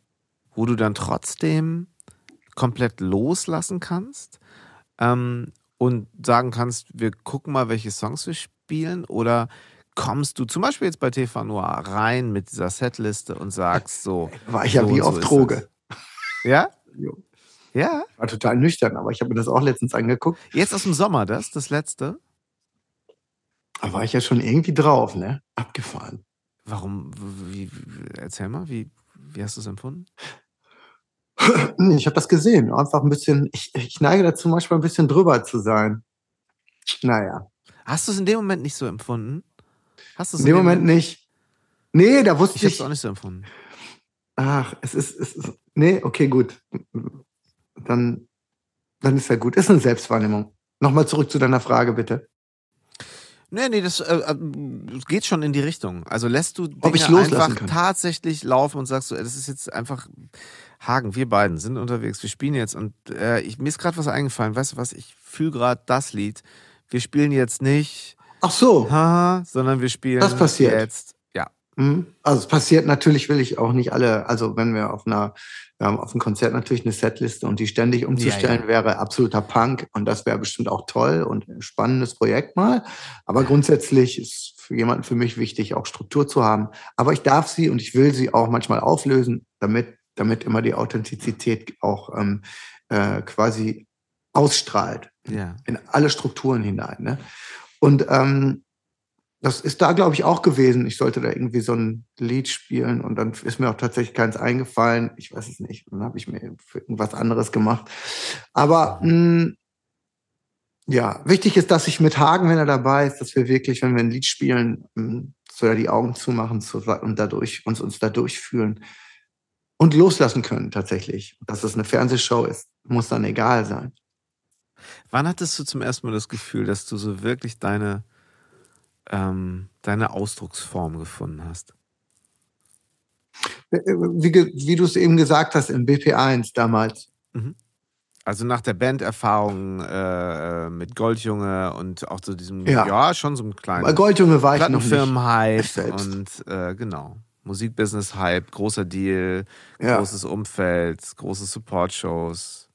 wo du dann trotzdem komplett loslassen kannst? Ähm, und sagen kannst, wir gucken mal, welche Songs wir spielen? Oder kommst du zum Beispiel jetzt bei TV Noir rein mit dieser Setliste und sagst so. War ich ja so wie auf so Droge. Ja? Jo. Ja? War total nüchtern, aber ich habe mir das auch letztens angeguckt. Jetzt aus dem Sommer, das, das letzte? Da war ich ja schon irgendwie drauf, ne? Abgefahren. Warum? Wie, erzähl mal, wie, wie hast du es empfunden? Ich habe das gesehen. Einfach ein bisschen, ich, ich neige dazu, manchmal ein bisschen drüber zu sein. Naja. Hast du es in dem Moment nicht so empfunden? Hast du es in dem Moment nicht? Nee, da wusste ich. Ich habe es auch nicht so empfunden. Ach, es ist, es ist. Nee, okay, gut. Dann, dann ist ja gut. Ist eine Selbstwahrnehmung. Nochmal zurück zu deiner Frage, bitte. Nee, nee, das äh, äh geht schon in die Richtung. Also lässt du Dinge einfach kann. tatsächlich laufen und sagst so, das ist jetzt einfach Hagen, wir beiden sind unterwegs, wir spielen jetzt und äh, ich, mir ist gerade was eingefallen. Weißt du was? Ich fühle gerade das Lied. Wir spielen jetzt nicht Ach so. Haha, sondern wir spielen das passiert. jetzt. Ja. Mhm. Also es passiert natürlich, will ich auch nicht alle, also wenn wir auf einer, wir haben auf einem Konzert natürlich eine Setliste und die ständig umzustellen, ja, ja. wäre absoluter Punk und das wäre bestimmt auch toll und ein spannendes Projekt mal. Aber grundsätzlich ist für jemanden für mich wichtig, auch Struktur zu haben. Aber ich darf sie und ich will sie auch manchmal auflösen, damit, damit immer die Authentizität auch ähm, äh, quasi ausstrahlt ja. in alle Strukturen hinein. Ne? Und ähm, das ist da, glaube ich, auch gewesen. Ich sollte da irgendwie so ein Lied spielen und dann ist mir auch tatsächlich keins eingefallen. Ich weiß es nicht. Dann habe ich mir irgendwas anderes gemacht. Aber mh, hm, ja, wichtig ist, dass ich mit Hagen, wenn er dabei ist, dass wir wirklich, wenn wir ein Lied spielen, hm, so die Augen zumachen und dadurch uns uns da durchfühlen und loslassen können tatsächlich. Dass es eine Fernsehshow ist, muss dann egal sein. Wann hattest du zum ersten Mal das Gefühl, dass du so wirklich deine, ähm, deine Ausdrucksform gefunden hast? Äh, äh, wie, wie du es eben gesagt hast, im BP1 damals. Mhm. Also nach der Banderfahrung äh, mit Goldjunge und auch so diesem, ja, ja schon so einem kleinen Bei Goldjunge war ich noch Firmenhype und äh, genau. Musikbusiness-Hype, großer Deal, ja. großes Umfeld, große Support-Shows.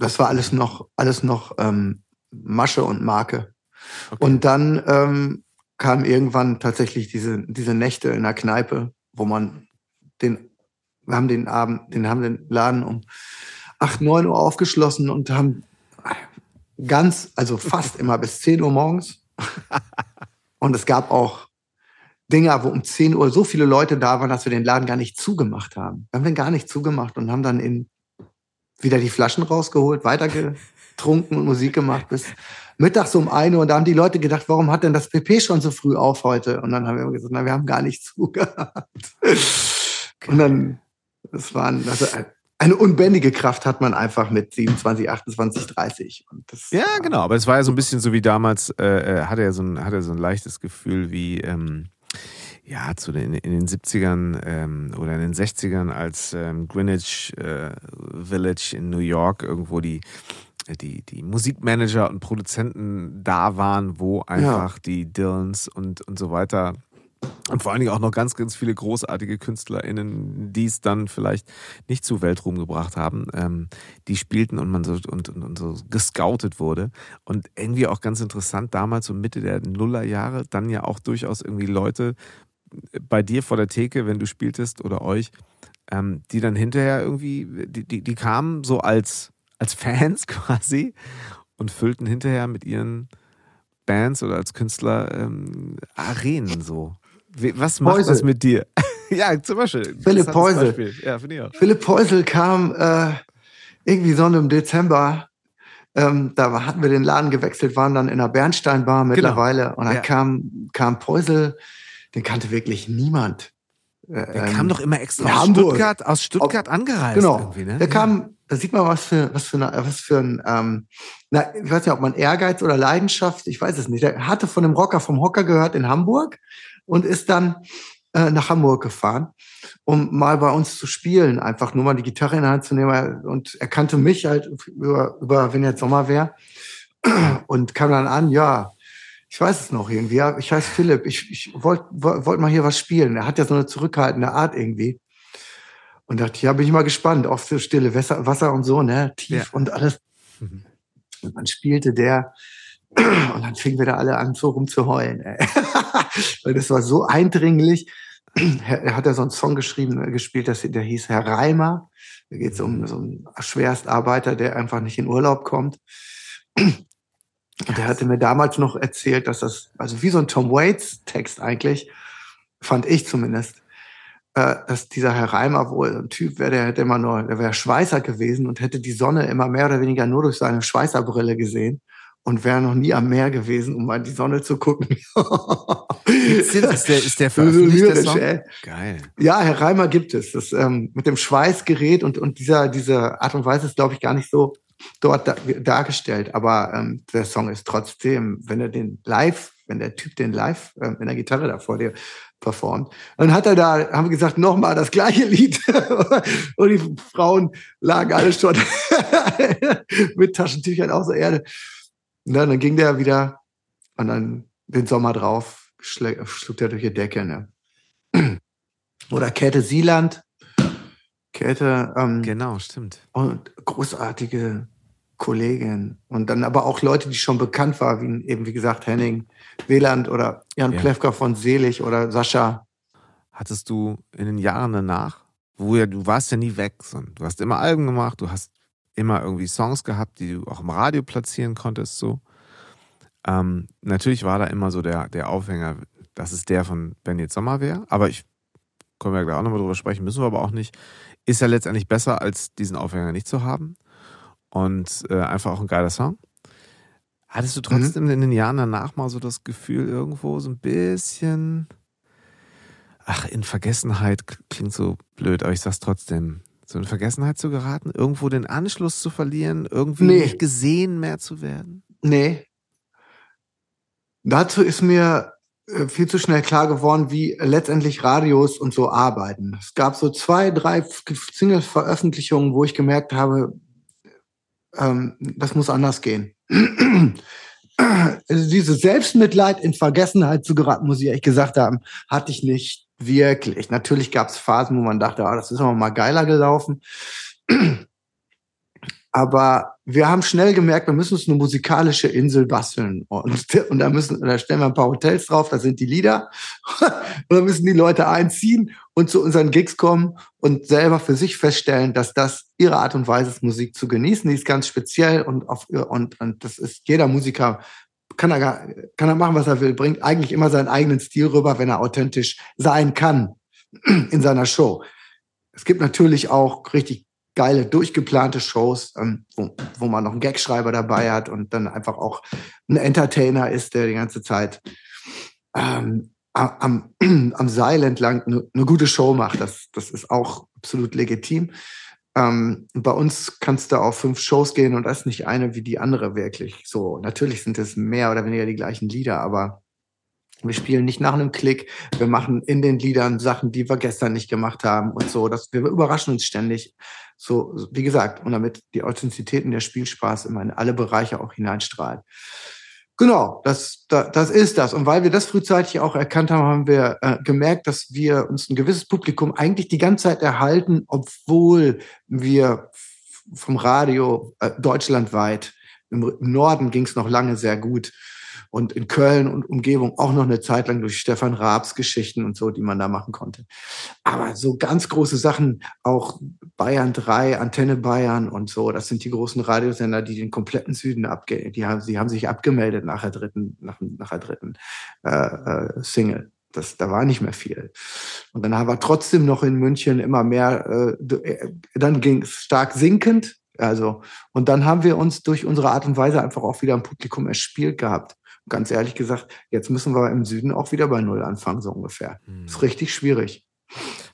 Das war alles noch, alles noch ähm, Masche und Marke. Okay. Und dann ähm, kam irgendwann tatsächlich diese, diese Nächte in der Kneipe, wo man den, wir haben den Abend, den haben den Laden um 8, 9 Uhr aufgeschlossen und haben ganz, also fast immer bis 10 Uhr morgens. und es gab auch Dinge, wo um 10 Uhr so viele Leute da waren, dass wir den Laden gar nicht zugemacht haben. Wir haben den gar nicht zugemacht und haben dann in wieder die Flaschen rausgeholt, weitergetrunken und Musik gemacht bis mittags um eine und da haben die Leute gedacht, warum hat denn das PP schon so früh auf heute? Und dann haben wir gesagt, na, wir haben gar nicht zugehört. Und dann, das waren, also eine unbändige Kraft hat man einfach mit 27, 28, 30. ja, genau, aber es war ja so ein bisschen so wie damals, äh, äh hatte er so ein, hatte so ein leichtes Gefühl wie, ähm, ja, zu den, in den 70ern ähm, oder in den 60ern, als ähm, Greenwich äh, Village in New York irgendwo die, die, die Musikmanager und Produzenten da waren, wo einfach ja. die Dylans und, und so weiter und vor allen Dingen auch noch ganz, ganz viele großartige KünstlerInnen, die es dann vielleicht nicht zu Weltruhm gebracht haben, ähm, die spielten und man so und, und, und, so gescoutet wurde. Und irgendwie auch ganz interessant, damals so Mitte der Nullerjahre, dann ja auch durchaus irgendwie Leute bei dir vor der Theke, wenn du spieltest oder euch, ähm, die dann hinterher irgendwie, die, die, die kamen so als, als Fans quasi und füllten hinterher mit ihren Bands oder als Künstler ähm, Arenen so. Was macht Peusel. das mit dir? ja, zum Beispiel. Philipp Peusel. Ja. Philipp Peusel kam äh, irgendwie so im Dezember. Ähm, da hatten wir den Laden gewechselt, waren dann in der Bernsteinbar genau. mittlerweile. Genau. Und dann ja. kam, kam Peusel den kannte wirklich niemand. Der ähm, kam doch immer extra aus Hamburg. Stuttgart, aus Stuttgart angereist. Genau. Ne? Der kam, da sieht man, was für, was für, eine, was für ein, ähm, na, ich weiß nicht, ob man Ehrgeiz oder Leidenschaft, ich weiß es nicht. Der hatte von dem Rocker vom Hocker gehört in Hamburg und ist dann äh, nach Hamburg gefahren, um mal bei uns zu spielen, einfach nur mal die Gitarre in der Hand zu nehmen. Und er kannte mich halt über, über wenn jetzt Sommer wäre. Und kam dann an, ja, ich weiß es noch irgendwie. Ja, ich heiße Philipp. Ich, ich wollte wollt mal hier was spielen. Er hat ja so eine zurückhaltende Art irgendwie. Und dachte, ja, bin ich mal gespannt. Oft so stille Wasser, Wasser und so, ne? Tief ja. und alles. Mhm. Und dann spielte der. Und dann fingen wir da alle an, so rumzuheulen. Weil das war so eindringlich. Er hat ja so einen Song geschrieben, äh, gespielt, der hieß Herr Reimer. Da geht es um so einen Schwerstarbeiter, der einfach nicht in Urlaub kommt. Und der hatte mir damals noch erzählt, dass das, also wie so ein Tom Waits Text eigentlich, fand ich zumindest, äh, dass dieser Herr Reimer wohl ein Typ wäre, der hätte immer nur, der wäre Schweißer gewesen und hätte die Sonne immer mehr oder weniger nur durch seine Schweißerbrille gesehen und wäre noch nie am Meer gewesen, um mal die Sonne zu gucken. ist, der, ist der veröffentlicht, lyrisch, Song? Geil. Ja, Herr Reimer gibt es. Das, ähm, mit dem Schweißgerät und, und dieser, diese Art und Weise ist, glaube ich, gar nicht so dort da, dargestellt. Aber ähm, der Song ist trotzdem, wenn er den live, wenn der Typ den live äh, in der Gitarre da vor dir performt, dann hat er da, haben wir gesagt, nochmal das gleiche Lied. und die Frauen lagen alle schon mit Taschentüchern aus der Erde. Und dann, dann ging der wieder und dann den Sommer drauf schlug er durch die Decke. Ne? Oder Käthe Sieland. Käthe. Ähm, genau, stimmt. Und großartige Kollegin. Und dann aber auch Leute, die schon bekannt waren, wie eben, wie gesagt, Henning Wieland oder Jan ja. Plewka von Selig oder Sascha. Hattest du in den Jahren danach, wo ja, du warst ja nie weg, sondern du hast immer Alben gemacht, du hast immer irgendwie Songs gehabt, die du auch im Radio platzieren konntest, so. Ähm, natürlich war da immer so der, der Aufhänger, dass es der von Ben jetzt Sommer wäre, aber ich können wir ja gleich auch nochmal drüber sprechen, müssen wir aber auch nicht. Ist ja letztendlich besser, als diesen Aufhänger nicht zu haben. Und äh, einfach auch ein geiler Song. Hattest du trotzdem mhm. in den Jahren danach mal so das Gefühl, irgendwo so ein bisschen, ach, in Vergessenheit klingt so blöd, aber ich sag's trotzdem, so in Vergessenheit zu geraten, irgendwo den Anschluss zu verlieren, irgendwie nee. nicht gesehen mehr zu werden? Nee. Dazu ist mir viel zu schnell klar geworden, wie letztendlich Radios und so arbeiten. Es gab so zwei, drei Single-Veröffentlichungen, wo ich gemerkt habe, ähm, das muss anders gehen. also diese Selbstmitleid in Vergessenheit zu geraten, muss ich ehrlich gesagt haben, hatte ich nicht wirklich. Natürlich gab es Phasen, wo man dachte, oh, das ist aber mal geiler gelaufen. Aber wir haben schnell gemerkt, wir müssen uns eine musikalische Insel basteln. Und, und da müssen, da stellen wir ein paar Hotels drauf, da sind die Lieder. und da müssen die Leute einziehen und zu unseren Gigs kommen und selber für sich feststellen, dass das ihre Art und Weise ist, Musik zu genießen. Die ist ganz speziell und auf, und, und das ist jeder Musiker kann er, kann er machen, was er will, bringt eigentlich immer seinen eigenen Stil rüber, wenn er authentisch sein kann in seiner Show. Es gibt natürlich auch richtig geile, durchgeplante Shows, ähm, wo, wo man noch einen Gagschreiber dabei hat und dann einfach auch ein Entertainer ist, der die ganze Zeit ähm, am, am Seil entlang eine, eine gute Show macht. Das, das ist auch absolut legitim. Ähm, bei uns kannst du auf fünf Shows gehen und das ist nicht eine wie die andere wirklich. So, natürlich sind es mehr oder weniger die gleichen Lieder, aber wir spielen nicht nach einem Klick. Wir machen in den Liedern Sachen, die wir gestern nicht gemacht haben und so. Das, wir überraschen uns ständig. So, wie gesagt, und damit die Authentizität und der Spielspaß immer in alle Bereiche auch hineinstrahlt. Genau, das, das, das ist das. Und weil wir das frühzeitig auch erkannt haben, haben wir äh, gemerkt, dass wir uns ein gewisses Publikum eigentlich die ganze Zeit erhalten, obwohl wir vom Radio äh, deutschlandweit, im, im Norden ging es noch lange sehr gut, und in Köln und Umgebung auch noch eine Zeit lang durch Stefan Raabs Geschichten und so, die man da machen konnte. Aber so ganz große Sachen, auch Bayern 3, Antenne Bayern und so, das sind die großen Radiosender, die den kompletten Süden abge, die haben, sie haben sich abgemeldet nach der dritten, nach, nach der dritten äh, äh, Single. Das, da war nicht mehr viel. Und dann wir trotzdem noch in München immer mehr, äh dann ging es stark sinkend, also, und dann haben wir uns durch unsere Art und Weise einfach auch wieder ein Publikum erspielt gehabt ganz ehrlich gesagt, jetzt müssen wir im Süden auch wieder bei Null anfangen, so ungefähr. Hm. Ist richtig schwierig.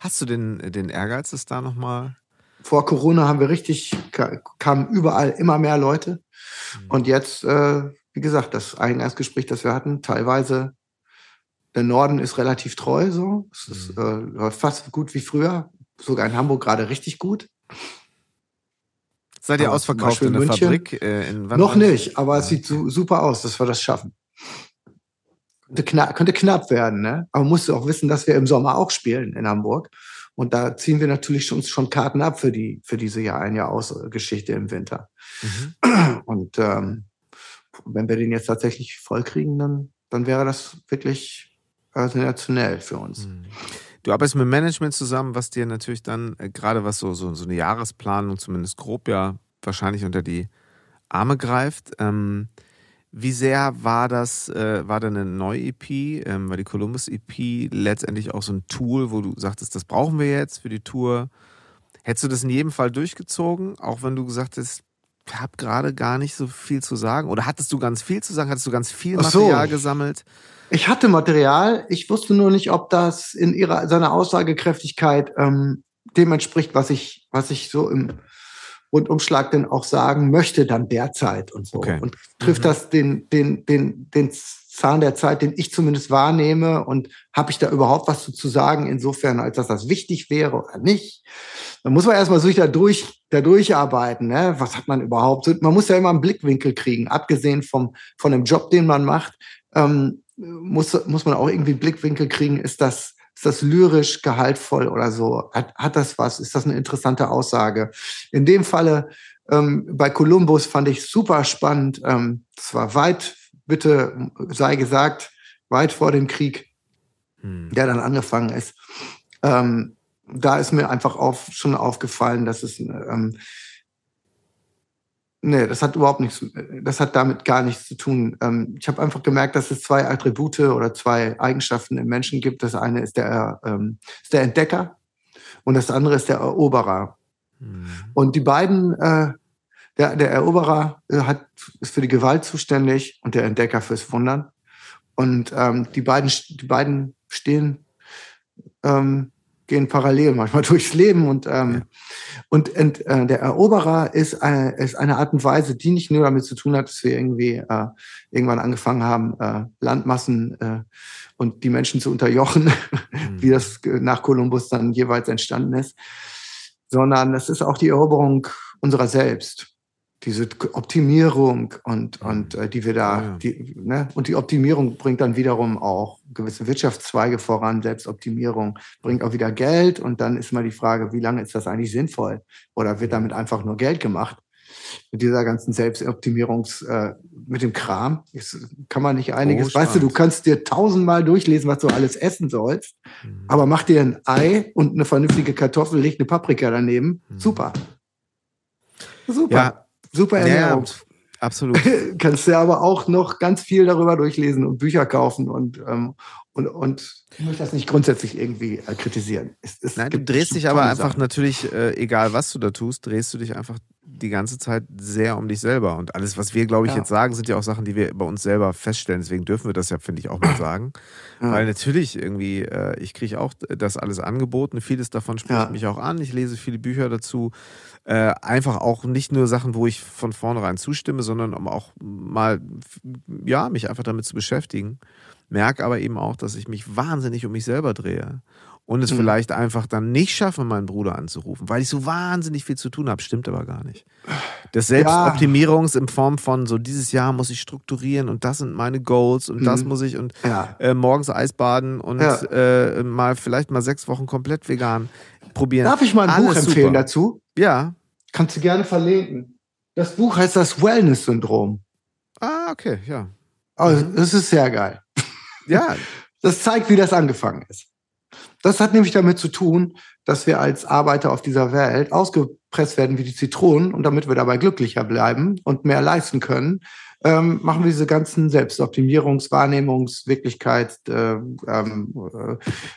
Hast du den, den Ehrgeiz, es da nochmal? Vor Corona haben wir richtig, kamen überall immer mehr Leute. Hm. Und jetzt, äh, wie gesagt, das Eingangsgespräch, das wir hatten, teilweise, der Norden ist relativ treu so. Es ist mhm. äh, fast gut wie früher. Sogar in Hamburg gerade richtig gut. Seid ihr aber ausverkauft in der München? Fabrik? Äh, in Noch nicht, aber es sieht so, super aus, dass wir das schaffen. Könnte knapp, könnte knapp werden, ne? Aber musst du auch wissen, dass wir im Sommer auch spielen in Hamburg. Und da ziehen wir natürlich schon, schon Karten ab für die für diese Jahr ein Jahr aus Geschichte im Winter. Mhm. Und ähm, wenn wir den jetzt tatsächlich voll kriegen, dann dann wäre das wirklich sensationell für uns. Mhm. Du arbeitest mit Management zusammen, was dir natürlich dann, äh, gerade was so, so, so eine Jahresplanung zumindest grob ja wahrscheinlich unter die Arme greift. Ähm, wie sehr war das, äh, war da eine neue EP? Ähm, war die Columbus EP letztendlich auch so ein Tool, wo du sagtest, das brauchen wir jetzt für die Tour? Hättest du das in jedem Fall durchgezogen, auch wenn du gesagt hast, ich habe gerade gar nicht so viel zu sagen? Oder hattest du ganz viel zu sagen? Hattest du ganz viel Material so. gesammelt? Ich hatte Material, ich wusste nur nicht, ob das in ihrer, seiner Aussagekräftigkeit ähm, dem entspricht, was ich, was ich so im Rundumschlag denn auch sagen möchte, dann derzeit und so. Okay. Und trifft mhm. das den, den, den, den Zahn der Zeit, den ich zumindest wahrnehme und habe ich da überhaupt was zu sagen, insofern, als dass das wichtig wäre oder nicht. Dann muss man erstmal sich da durch, da durcharbeiten, ne? Was hat man überhaupt? Man muss ja immer einen Blickwinkel kriegen, abgesehen vom, von dem Job, den man macht. Ähm, muss, muss man auch irgendwie Blickwinkel kriegen, ist das, ist das lyrisch gehaltvoll oder so? Hat, hat das was? Ist das eine interessante Aussage? In dem Falle ähm, bei Columbus fand ich super spannend. Ähm, das war weit, bitte sei gesagt, weit vor dem Krieg, hm. der dann angefangen ist. Ähm, da ist mir einfach auf, schon aufgefallen, dass es ähm, Nee, das hat überhaupt nichts, das hat damit gar nichts zu tun. Ähm, ich habe einfach gemerkt, dass es zwei Attribute oder zwei Eigenschaften im Menschen gibt. Das eine ist der, ähm, ist der Entdecker und das andere ist der Eroberer. Mhm. Und die beiden, äh, der, der Eroberer äh, hat, ist für die Gewalt zuständig und der Entdecker fürs Wundern. Und ähm, die, beiden, die beiden stehen ähm, gehen parallel manchmal durchs Leben und ähm, ja. und, und äh, der Eroberer ist, äh, ist eine Art und Weise, die nicht nur damit zu tun hat, dass wir irgendwie äh, irgendwann angefangen haben, äh, Landmassen äh, und die Menschen zu unterjochen, mhm. wie das nach Kolumbus dann jeweils entstanden ist, sondern es ist auch die Eroberung unserer selbst diese Optimierung und, und äh, die wir da, ja. die, ne? und die Optimierung bringt dann wiederum auch gewisse Wirtschaftszweige voran, Selbstoptimierung bringt auch wieder Geld und dann ist mal die Frage, wie lange ist das eigentlich sinnvoll? Oder wird damit einfach nur Geld gemacht? Mit dieser ganzen Selbstoptimierungs, äh, mit dem Kram, ist, kann man nicht einiges. Oh, weißt du, du kannst dir tausendmal durchlesen, was du alles essen sollst, mhm. aber mach dir ein Ei und eine vernünftige Kartoffel, leg eine Paprika daneben, mhm. super. Super. Ja Super Ernährung. Ja, absolut. Kannst du aber auch noch ganz viel darüber durchlesen und Bücher kaufen und, ähm, und, und ich möchte das nicht grundsätzlich irgendwie äh, kritisieren. Es, es Nein, du drehst dich aber einfach Sachen. natürlich, äh, egal was du da tust, drehst du dich einfach die ganze Zeit sehr um dich selber. Und alles, was wir, glaube ich, ja. jetzt sagen, sind ja auch Sachen, die wir bei uns selber feststellen. Deswegen dürfen wir das ja, finde ich, auch mal sagen. Ja. Weil natürlich irgendwie, äh, ich kriege auch das alles angeboten. Vieles davon spricht ja. mich auch an. Ich lese viele Bücher dazu. Äh, einfach auch nicht nur Sachen, wo ich von vornherein zustimme, sondern um auch mal, ja, mich einfach damit zu beschäftigen. Merke aber eben auch, dass ich mich wahnsinnig um mich selber drehe und es mhm. vielleicht einfach dann nicht schaffe, meinen Bruder anzurufen, weil ich so wahnsinnig viel zu tun habe. Stimmt aber gar nicht. Das Selbstoptimierungs ja. in Form von so dieses Jahr muss ich strukturieren und das sind meine Goals und mhm. das muss ich und ja. äh, morgens Eisbaden und ja. äh, mal vielleicht mal sechs Wochen komplett vegan probieren. Darf ich mal ein Alles Buch empfehlen super. dazu? Ja. Kannst du gerne verlinken. Das Buch heißt das Wellness-Syndrom. Ah, okay, ja. Also, das ist sehr geil. Ja. Das zeigt, wie das angefangen ist. Das hat nämlich damit zu tun, dass wir als Arbeiter auf dieser Welt ausgepresst werden wie die Zitronen und damit wir dabei glücklicher bleiben und mehr leisten können, ähm, machen wir diese ganzen Selbstoptimierungs-, Wahrnehmungs-, Wirklichkeit, äh, ähm, äh,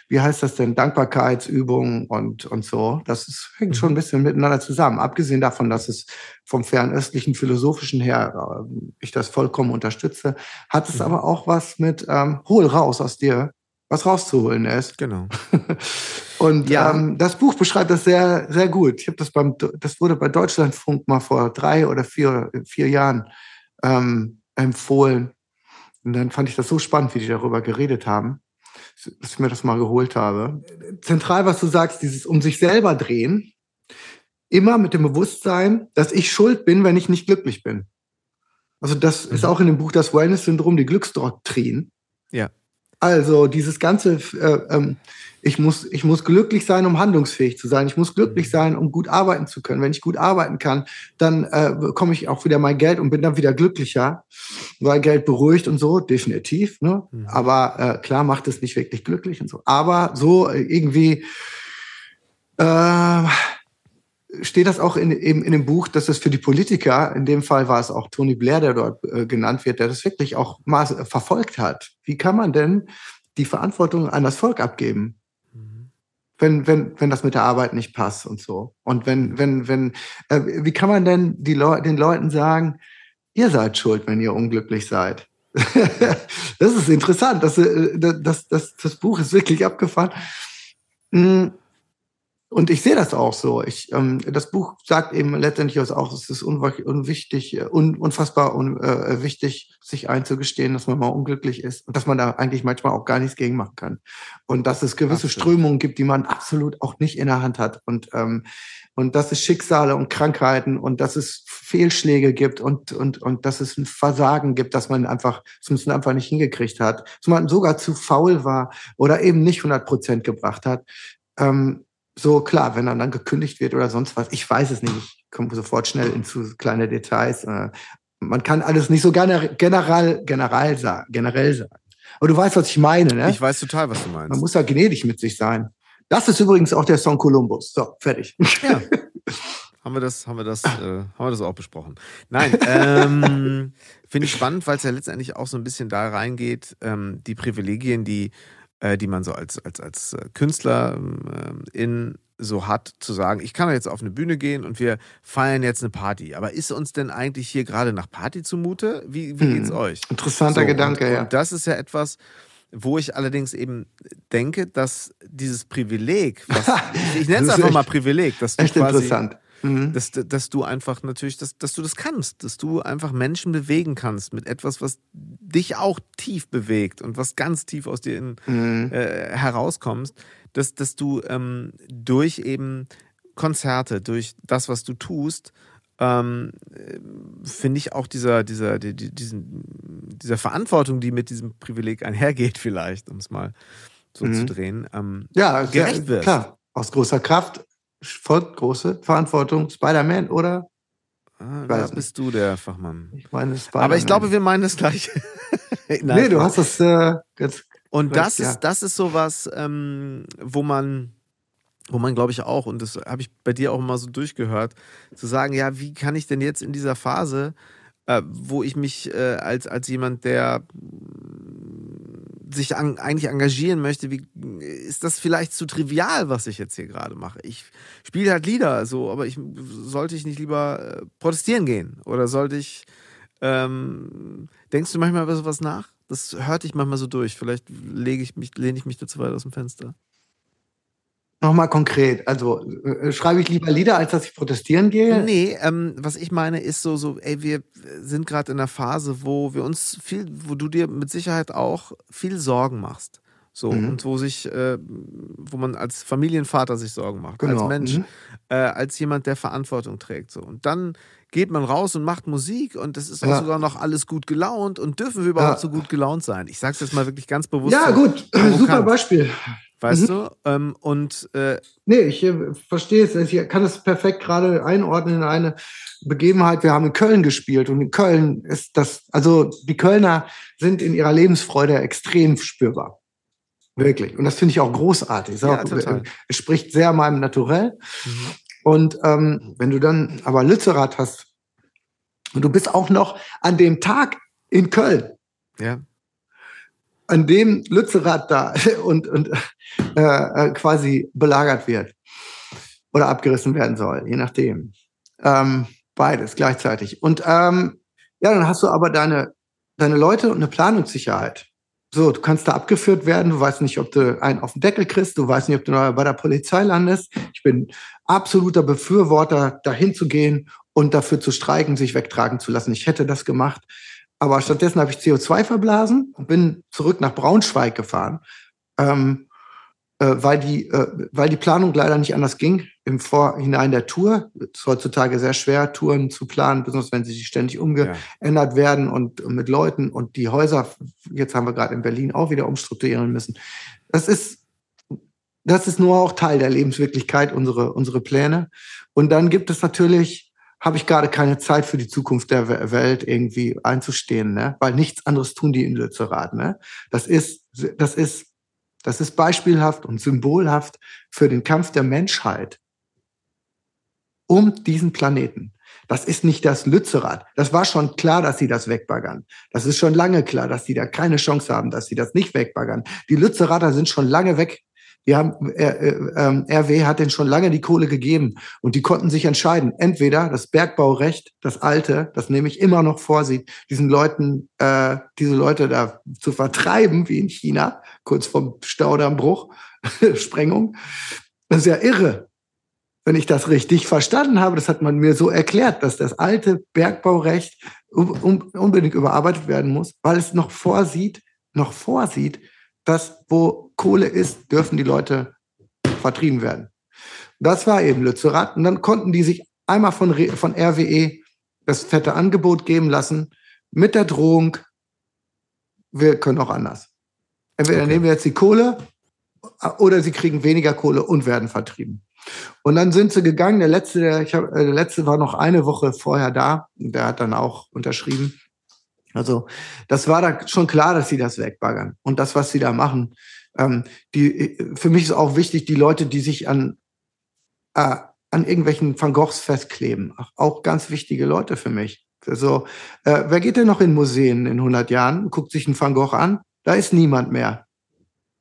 wie heißt das denn, Dankbarkeitsübungen und, und so. Das ist, hängt schon ein bisschen miteinander zusammen. Abgesehen davon, dass es vom fernöstlichen Philosophischen her äh, ich das vollkommen unterstütze, hat es mhm. aber auch was mit ähm, hol raus aus dir, was rauszuholen ist. Genau. Und ja. ähm, das Buch beschreibt das sehr, sehr gut. Ich habe das beim, das wurde bei Deutschlandfunk mal vor drei oder vier, vier Jahren ähm, empfohlen. Und dann fand ich das so spannend, wie die darüber geredet haben. dass ich mir das mal geholt habe. Zentral, was du sagst, dieses um sich selber drehen, immer mit dem Bewusstsein, dass ich schuld bin, wenn ich nicht glücklich bin. Also das mhm. ist auch in dem Buch das Wellness-Syndrom, die Glücksdoktrin. Ja. Also dieses ganze, äh, ähm, ich muss, ich muss glücklich sein, um handlungsfähig zu sein. Ich muss glücklich mhm. sein, um gut arbeiten zu können. Wenn ich gut arbeiten kann, dann äh, bekomme ich auch wieder mein Geld und bin dann wieder glücklicher, weil Geld beruhigt und so, definitiv. Ne? Mhm. Aber äh, klar macht es nicht wirklich glücklich und so. Aber so äh, irgendwie äh, steht das auch in, eben in dem Buch, dass es für die Politiker, in dem Fall war es auch Tony Blair, der dort äh, genannt wird, der das wirklich auch mal verfolgt hat. Wie kann man denn die Verantwortung an das Volk abgeben? Mhm. Wenn, wenn, wenn das mit der Arbeit nicht passt und so. Und wenn, wenn, wenn, äh, wie kann man denn die Leu den Leuten sagen, ihr seid schuld, wenn ihr unglücklich seid? das ist interessant. Das, äh, das, das, das Buch ist wirklich abgefahren. Hm und ich sehe das auch so. Ich, ähm, das Buch sagt eben letztendlich auch, es ist unwichtig, äh, un, unfassbar un, äh, wichtig, sich einzugestehen, dass man mal unglücklich ist und dass man da eigentlich manchmal auch gar nichts gegen machen kann. Und dass es gewisse absolut. Strömungen gibt, die man absolut auch nicht in der Hand hat. Und, ähm, und dass es Schicksale und Krankheiten und dass es Fehlschläge gibt und, und, und dass es ein Versagen gibt, dass man einfach, zumindest einfach nicht hingekriegt hat, dass man sogar zu faul war oder eben nicht 100 Prozent gebracht hat. Ähm, so klar, wenn dann, dann gekündigt wird oder sonst was, ich weiß es nicht, ich komme sofort schnell into kleine Details. Äh, man kann alles nicht so generell, generell, generell sagen, generell sagen. Aber du weißt, was ich meine, ne? Ich weiß total, was du meinst. Man muss ja gnädig mit sich sein. Das ist übrigens auch der Song Columbus. So, fertig. Ja. haben wir das, haben wir das, äh, haben wir das auch besprochen. Nein, ähm, finde ich spannend, weil es ja letztendlich auch so ein bisschen da reingeht, ähm, die Privilegien, die die man so als, als, als äh, Künstler äh, in so hat, zu sagen, ich kann jetzt auf eine Bühne gehen und wir feiern jetzt eine Party. Aber ist uns denn eigentlich hier gerade nach Party zumute? Wie, wie hm. geht's euch? Interessanter so, Gedanke, und, ja. Und das ist ja etwas, wo ich allerdings eben denke, dass dieses Privileg, was, ich, nenne es einfach mal Privileg, dass du echt quasi, interessant Mhm. Dass, dass du einfach natürlich, dass, dass du das kannst, dass du einfach Menschen bewegen kannst mit etwas, was dich auch tief bewegt und was ganz tief aus dir in, mhm. äh, herauskommst, dass, dass du ähm, durch eben Konzerte, durch das, was du tust, ähm, finde ich auch dieser, dieser, die, diesen, dieser Verantwortung, die mit diesem Privileg einhergeht, vielleicht, um es mal so mhm. zu drehen, ähm, ja, gerecht wird. Klar, aus großer Kraft folgt große Verantwortung. Spider-Man oder? Ah, da bist du der Fachmann. Ich meine Spider-Man. Aber ich glaube, wir meinen das gleiche. nee, du hast das äh, ganz. Und das ist, ja. das ist sowas, ähm, wo man, wo man, glaube ich, auch, und das habe ich bei dir auch immer so durchgehört, zu sagen, ja, wie kann ich denn jetzt in dieser Phase, äh, wo ich mich äh, als, als jemand, der sich an, eigentlich engagieren möchte, wie ist das vielleicht zu trivial, was ich jetzt hier gerade mache? Ich spiele halt Lieder, so, aber ich sollte ich nicht lieber äh, protestieren gehen oder sollte ich ähm, denkst du manchmal über sowas nach? Das hört dich manchmal so durch. Vielleicht lege ich mich, lehne ich mich dazu weit aus dem Fenster. Nochmal konkret, also äh, schreibe ich lieber Lieder, als dass ich protestieren gehe? Nee, ähm, was ich meine ist so, so, ey, wir sind gerade in einer Phase, wo wir uns viel, wo du dir mit Sicherheit auch viel Sorgen machst. So, mhm. und wo sich, äh, wo man als Familienvater sich Sorgen macht, genau. als Mensch, mhm. äh, als jemand, der Verantwortung trägt. So. Und dann geht man raus und macht Musik und das ist auch ja. sogar noch alles gut gelaunt und dürfen wir überhaupt ja. so gut gelaunt sein? Ich sage es jetzt mal wirklich ganz bewusst. Ja, gut, super Beispiel. Weißt mhm. du? Ähm, und äh, nee, ich äh, verstehe es. Ich kann es perfekt gerade einordnen in eine Begebenheit. Wir haben in Köln gespielt und in Köln ist das, also die Kölner sind in ihrer Lebensfreude extrem spürbar. Wirklich. Und das finde ich auch großartig. Ja, auch, es spricht sehr meinem Naturell. Mhm. Und ähm, wenn du dann aber Lützerath hast und du bist auch noch an dem Tag in Köln. Ja an dem Lützerath da und, und äh, äh, quasi belagert wird oder abgerissen werden soll, je nachdem. Ähm, beides gleichzeitig. Und ähm, ja, dann hast du aber deine, deine Leute und eine Planungssicherheit. So, du kannst da abgeführt werden, du weißt nicht, ob du einen auf den Deckel kriegst, du weißt nicht, ob du bei der Polizei landest. Ich bin absoluter Befürworter, dahin zu gehen und dafür zu streiken, sich wegtragen zu lassen. Ich hätte das gemacht. Aber stattdessen habe ich CO2 verblasen und bin zurück nach Braunschweig gefahren. ähm, äh, weil, die, äh, weil die Planung leider nicht anders ging im Vorhinein der Tour. Es ist heutzutage sehr schwer, Touren zu planen, besonders wenn sie ständig umgeändert ja. werden und mit Leuten und die Häuser, jetzt haben wir gerade in Berlin auch wieder umstrukturieren müssen. Das ist, das ist nur auch Teil der Lebenswirklichkeit, unsere, unsere Pläne. Und dann gibt es natürlich, habe ich gerade keine Zeit für die Zukunft der Welt irgendwie einzustehen, ne? weil nichts anderes tun die in Lützerath. Ne? Das ist, das ist, das ist beispielhaft und symbolhaft für den Kampf der Menschheit um diesen Planeten. Das ist nicht das Lützerath. Das war schon klar, dass sie das wegbaggern. Das ist schon lange klar, dass sie da keine Chance haben, dass sie das nicht wegbaggern. Die Lützerater sind schon lange weg. Wir haben, äh, äh, RW hat denen schon lange die Kohle gegeben und die konnten sich entscheiden. Entweder das Bergbaurecht, das alte, das nämlich immer noch vorsieht, diesen Leuten, äh, diese Leute da zu vertreiben, wie in China, kurz vom Staudammbruch, Sprengung. Das ist ja irre wenn ich das richtig verstanden habe, das hat man mir so erklärt, dass das alte Bergbaurecht unbedingt überarbeitet werden muss, weil es noch vorsieht, noch vorsieht, dass wo Kohle ist, dürfen die Leute vertrieben werden. Das war eben Lützerath. Und dann konnten die sich einmal von, von RWE das fette Angebot geben lassen mit der Drohung, wir können auch anders. Entweder okay. nehmen wir jetzt die Kohle oder sie kriegen weniger Kohle und werden vertrieben. Und dann sind sie gegangen. Der letzte, der, ich hab, äh, der letzte war noch eine Woche vorher da. Der hat dann auch unterschrieben. Also das war da schon klar, dass sie das wegbaggern. Und das, was sie da machen, ähm, die, für mich ist auch wichtig, die Leute, die sich an, äh, an irgendwelchen Van Goghs festkleben, auch ganz wichtige Leute für mich. Also, äh, wer geht denn noch in Museen in 100 Jahren, guckt sich einen Van Gogh an? Da ist niemand mehr.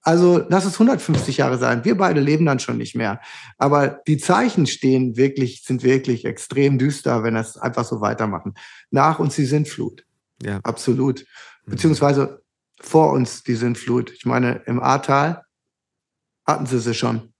Also lass es 150 Jahre sein. Wir beide leben dann schon nicht mehr. Aber die Zeichen stehen wirklich, sind wirklich extrem düster, wenn das einfach so weitermachen. Nach uns die Sintflut. Ja. Absolut. Mhm. Beziehungsweise vor uns die Sintflut. Ich meine, im Ahrtal hatten sie sie schon.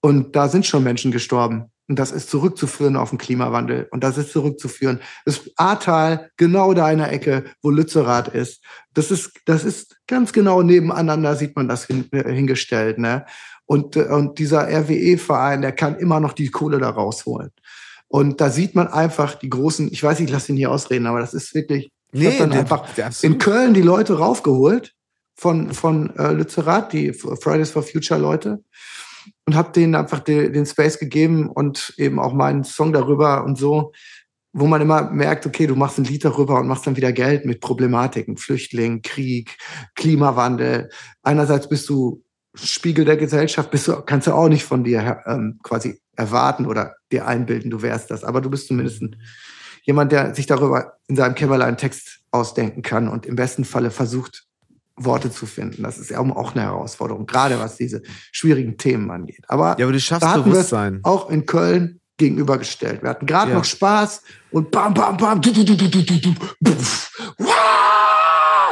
Und da sind schon Menschen gestorben. Und das ist zurückzuführen auf den Klimawandel. Und das ist zurückzuführen. Das Ahrtal, genau da in der Ecke, wo Lützerath ist. Das ist, das ist ganz genau nebeneinander, sieht man das hin, äh, hingestellt. Ne? Und, äh, und dieser RWE-Verein, der kann immer noch die Kohle da rausholen. Und da sieht man einfach die großen, ich weiß, ich lasse ihn hier ausreden, aber das ist wirklich, ich nee, habe dann einfach in Köln die Leute raufgeholt von, von äh, Lützerath, die Fridays for Future Leute und habe denen einfach den, den Space gegeben und eben auch meinen Song darüber und so, wo man immer merkt, okay, du machst ein Lied darüber und machst dann wieder Geld mit Problematiken, Flüchtling, Krieg, Klimawandel. Einerseits bist du Spiegel der Gesellschaft, bist du, kannst du auch nicht von dir ähm, quasi erwarten oder dir einbilden, du wärst das. Aber du bist zumindest ein, jemand, der sich darüber in seinem Kämmerlein Text ausdenken kann und im besten Falle versucht, Worte zu finden. Das ist ja auch eine Herausforderung, gerade was diese schwierigen Themen angeht. Aber, ja, aber du schaffst da Bewusstsein. auch in Köln gegenübergestellt. Wir hatten gerade ja. noch Spaß und bam, bam, bam, du, du, du, du, du, du, du,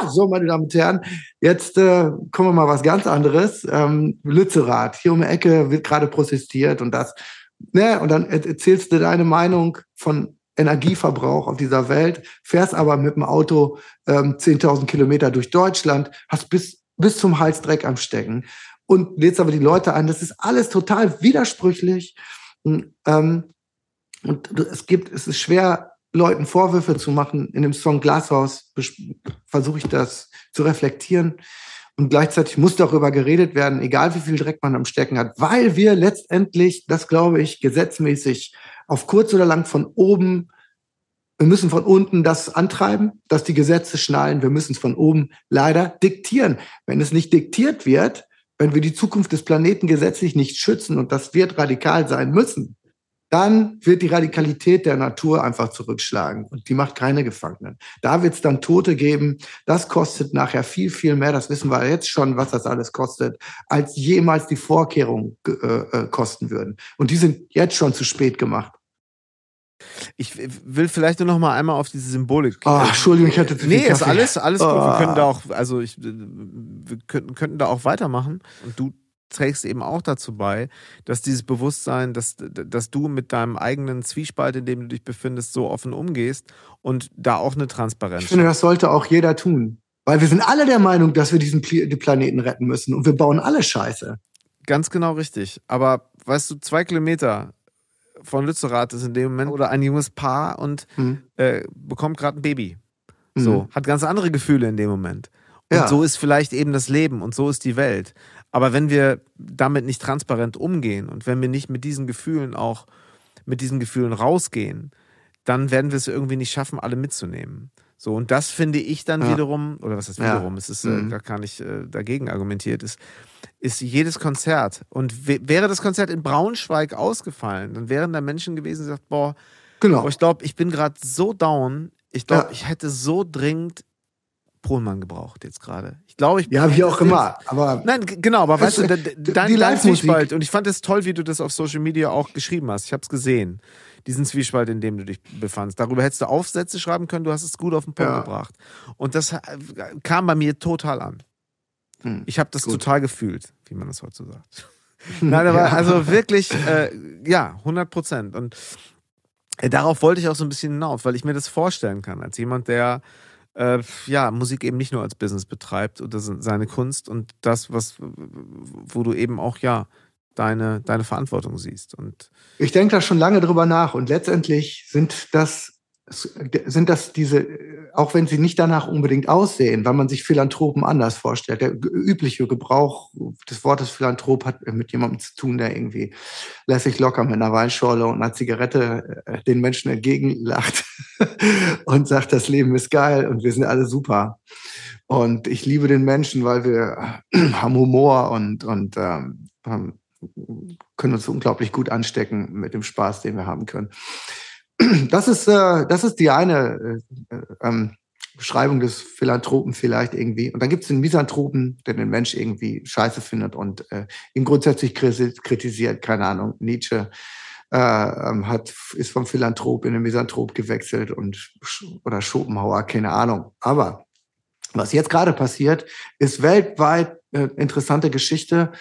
so, meine Damen und Herren, jetzt äh, kommen wir mal was ganz anderes. Ähm, Lützerath, hier um die Ecke wird gerade protestiert und das. Ne? Und dann erzählst du deine Meinung von Energieverbrauch auf dieser Welt, fährst aber mit dem Auto ähm, 10.000 Kilometer durch Deutschland, hast bis, bis zum Hals Dreck am Stecken und lädst aber die Leute ein. Das ist alles total widersprüchlich. Und, ähm, und es gibt, es ist schwer, Leuten Vorwürfe zu machen. In dem Song Glashaus versuche ich das zu reflektieren. Und gleichzeitig muss darüber geredet werden, egal wie viel Dreck man am Stecken hat, weil wir letztendlich, das glaube ich, gesetzmäßig auf kurz oder lang von oben, wir müssen von unten das antreiben, dass die Gesetze schnallen. Wir müssen es von oben leider diktieren. Wenn es nicht diktiert wird, wenn wir die Zukunft des Planeten gesetzlich nicht schützen, und das wird radikal sein müssen, dann wird die Radikalität der Natur einfach zurückschlagen und die macht keine Gefangenen. Da wird es dann Tote geben. Das kostet nachher viel, viel mehr. Das wissen wir jetzt schon, was das alles kostet, als jemals die Vorkehrungen äh, äh, kosten würden. Und die sind jetzt schon zu spät gemacht. Ich will vielleicht nur noch mal einmal auf diese Symbolik. Oh, Entschuldigung, ich hatte zu viel Nee, Kaffee. ist alles, alles oh. gut. Wir können da auch, also ich, wir könnten, könnten da auch weitermachen. Und du trägst eben auch dazu bei, dass dieses Bewusstsein, dass, dass du mit deinem eigenen Zwiespalt, in dem du dich befindest, so offen umgehst und da auch eine Transparenz. Ich finde, das sollte auch jeder tun. Weil wir sind alle der Meinung, dass wir diesen Pl die Planeten retten müssen und wir bauen alle Scheiße. Ganz genau richtig. Aber weißt du, zwei Kilometer von Lützerath ist in dem Moment oder ein junges Paar und mhm. äh, bekommt gerade ein Baby. So, mhm. hat ganz andere Gefühle in dem Moment. Und ja. so ist vielleicht eben das Leben und so ist die Welt. Aber wenn wir damit nicht transparent umgehen und wenn wir nicht mit diesen Gefühlen auch mit diesen Gefühlen rausgehen, dann werden wir es irgendwie nicht schaffen, alle mitzunehmen. So, und das finde ich dann ja. wiederum, oder was heißt wiederum, ja. es ist, äh, mhm. da kann ich äh, dagegen argumentiert, ist, ist jedes Konzert. Und wäre das Konzert in Braunschweig ausgefallen, dann wären da Menschen gewesen, die sagen, boah, genau. boah ich glaube, ich bin gerade so down, ich glaube, ja. ich hätte so dringend Pohlmann gebraucht jetzt gerade. Ich glaube, ich Ja, wie auch immer, aber Nein, genau, aber weißt du, dein, dein Zwiespalt und ich fand es toll, wie du das auf Social Media auch geschrieben hast. Ich habe es gesehen. Diesen Zwiespalt, in dem du dich befandst. Darüber hättest du Aufsätze schreiben können, du hast es gut auf den Punkt ja. gebracht. Und das kam bei mir total an. Hm, ich habe das gut. total gefühlt, wie man das heute so sagt. Nein, aber ja. also wirklich, äh, ja, 100 Prozent. Und äh, darauf wollte ich auch so ein bisschen hinauf, weil ich mir das vorstellen kann, als jemand, der äh, ja, Musik eben nicht nur als Business betreibt oder seine Kunst und das, was, wo du eben auch, ja, deine, deine Verantwortung siehst. Und ich denke da schon lange drüber nach und letztendlich sind das sind das diese, auch wenn sie nicht danach unbedingt aussehen, weil man sich Philanthropen anders vorstellt. Der übliche Gebrauch des Wortes Philanthrop hat mit jemandem zu tun, der irgendwie lässig locker mit einer Weinschorle und einer Zigarette äh, den Menschen entgegenlacht und sagt, das Leben ist geil und wir sind alle super. Und ich liebe den Menschen, weil wir haben Humor und, und ähm, können uns unglaublich gut anstecken mit dem Spaß, den wir haben können. Das ist, äh, das ist die eine äh, äh, ähm, Beschreibung des Philanthropen vielleicht irgendwie. Und dann gibt es den Misanthropen, der den Mensch irgendwie scheiße findet und äh, ihn grundsätzlich kritisiert. Keine Ahnung, Nietzsche äh, ähm, hat, ist vom Philanthrop in den Misanthrop gewechselt und oder Schopenhauer, keine Ahnung. Aber was jetzt gerade passiert, ist weltweit äh, interessante Geschichte.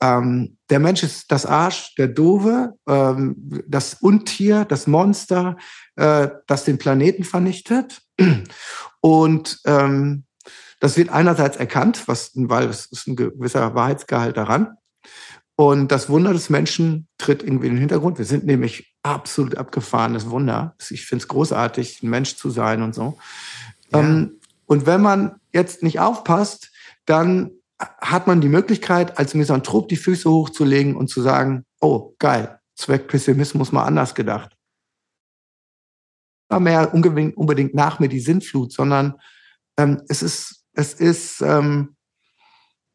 Ähm, der Mensch ist das Arsch, der Dove, ähm, das Untier, das Monster, äh, das den Planeten vernichtet. Und ähm, das wird einerseits erkannt, was, weil es ist ein gewisser Wahrheitsgehalt daran. Und das Wunder des Menschen tritt irgendwie in den Hintergrund. Wir sind nämlich absolut abgefahrenes Wunder. Ich finde es großartig, ein Mensch zu sein und so. Ja. Ähm, und wenn man jetzt nicht aufpasst, dann hat man die Möglichkeit, als Misanthrop die Füße hochzulegen und zu sagen, oh, geil, Zweck Pessimismus mal anders gedacht. Immer mehr unbedingt nach mir die Sintflut, sondern ähm, es ist, es ist, ähm,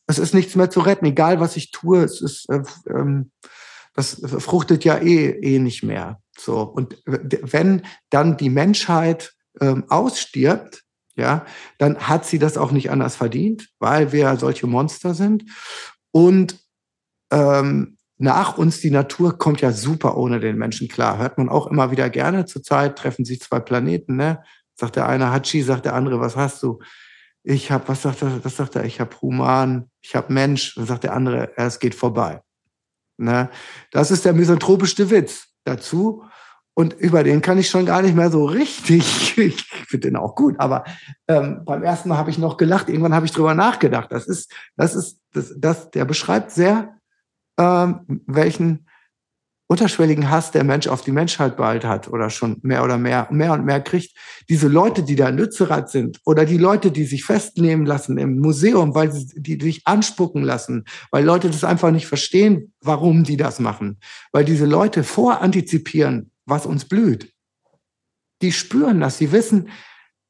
es ist nichts mehr zu retten, egal was ich tue, es ist, äh, ähm, das fruchtet ja eh, eh nicht mehr. So. Und wenn dann die Menschheit ähm, ausstirbt, ja, dann hat sie das auch nicht anders verdient, weil wir solche Monster sind. Und ähm, nach uns die Natur kommt ja super ohne den Menschen klar. Hört man auch immer wieder gerne. Zurzeit treffen sich zwei Planeten, ne? Sagt der eine Hachi, sagt der andere, was hast du? Ich habe, was sagt er? Was sagt er? Ich habe Human, ich habe Mensch. Dann sagt der andere, es geht vorbei. Ne? Das ist der misanthropischste Witz dazu. Und über den kann ich schon gar nicht mehr so richtig. Ich finde den auch gut, aber ähm, beim ersten Mal habe ich noch gelacht. Irgendwann habe ich drüber nachgedacht. Das ist, das ist, das, das, der beschreibt sehr, ähm, welchen unterschwelligen Hass der Mensch auf die Menschheit bald hat oder schon mehr oder mehr, mehr und mehr kriegt. Diese Leute, die da in Lützerath sind oder die Leute, die sich festnehmen lassen im Museum, weil sie die sich anspucken lassen, weil Leute das einfach nicht verstehen, warum die das machen, weil diese Leute vorantizipieren, was uns blüht. Die spüren das, sie wissen,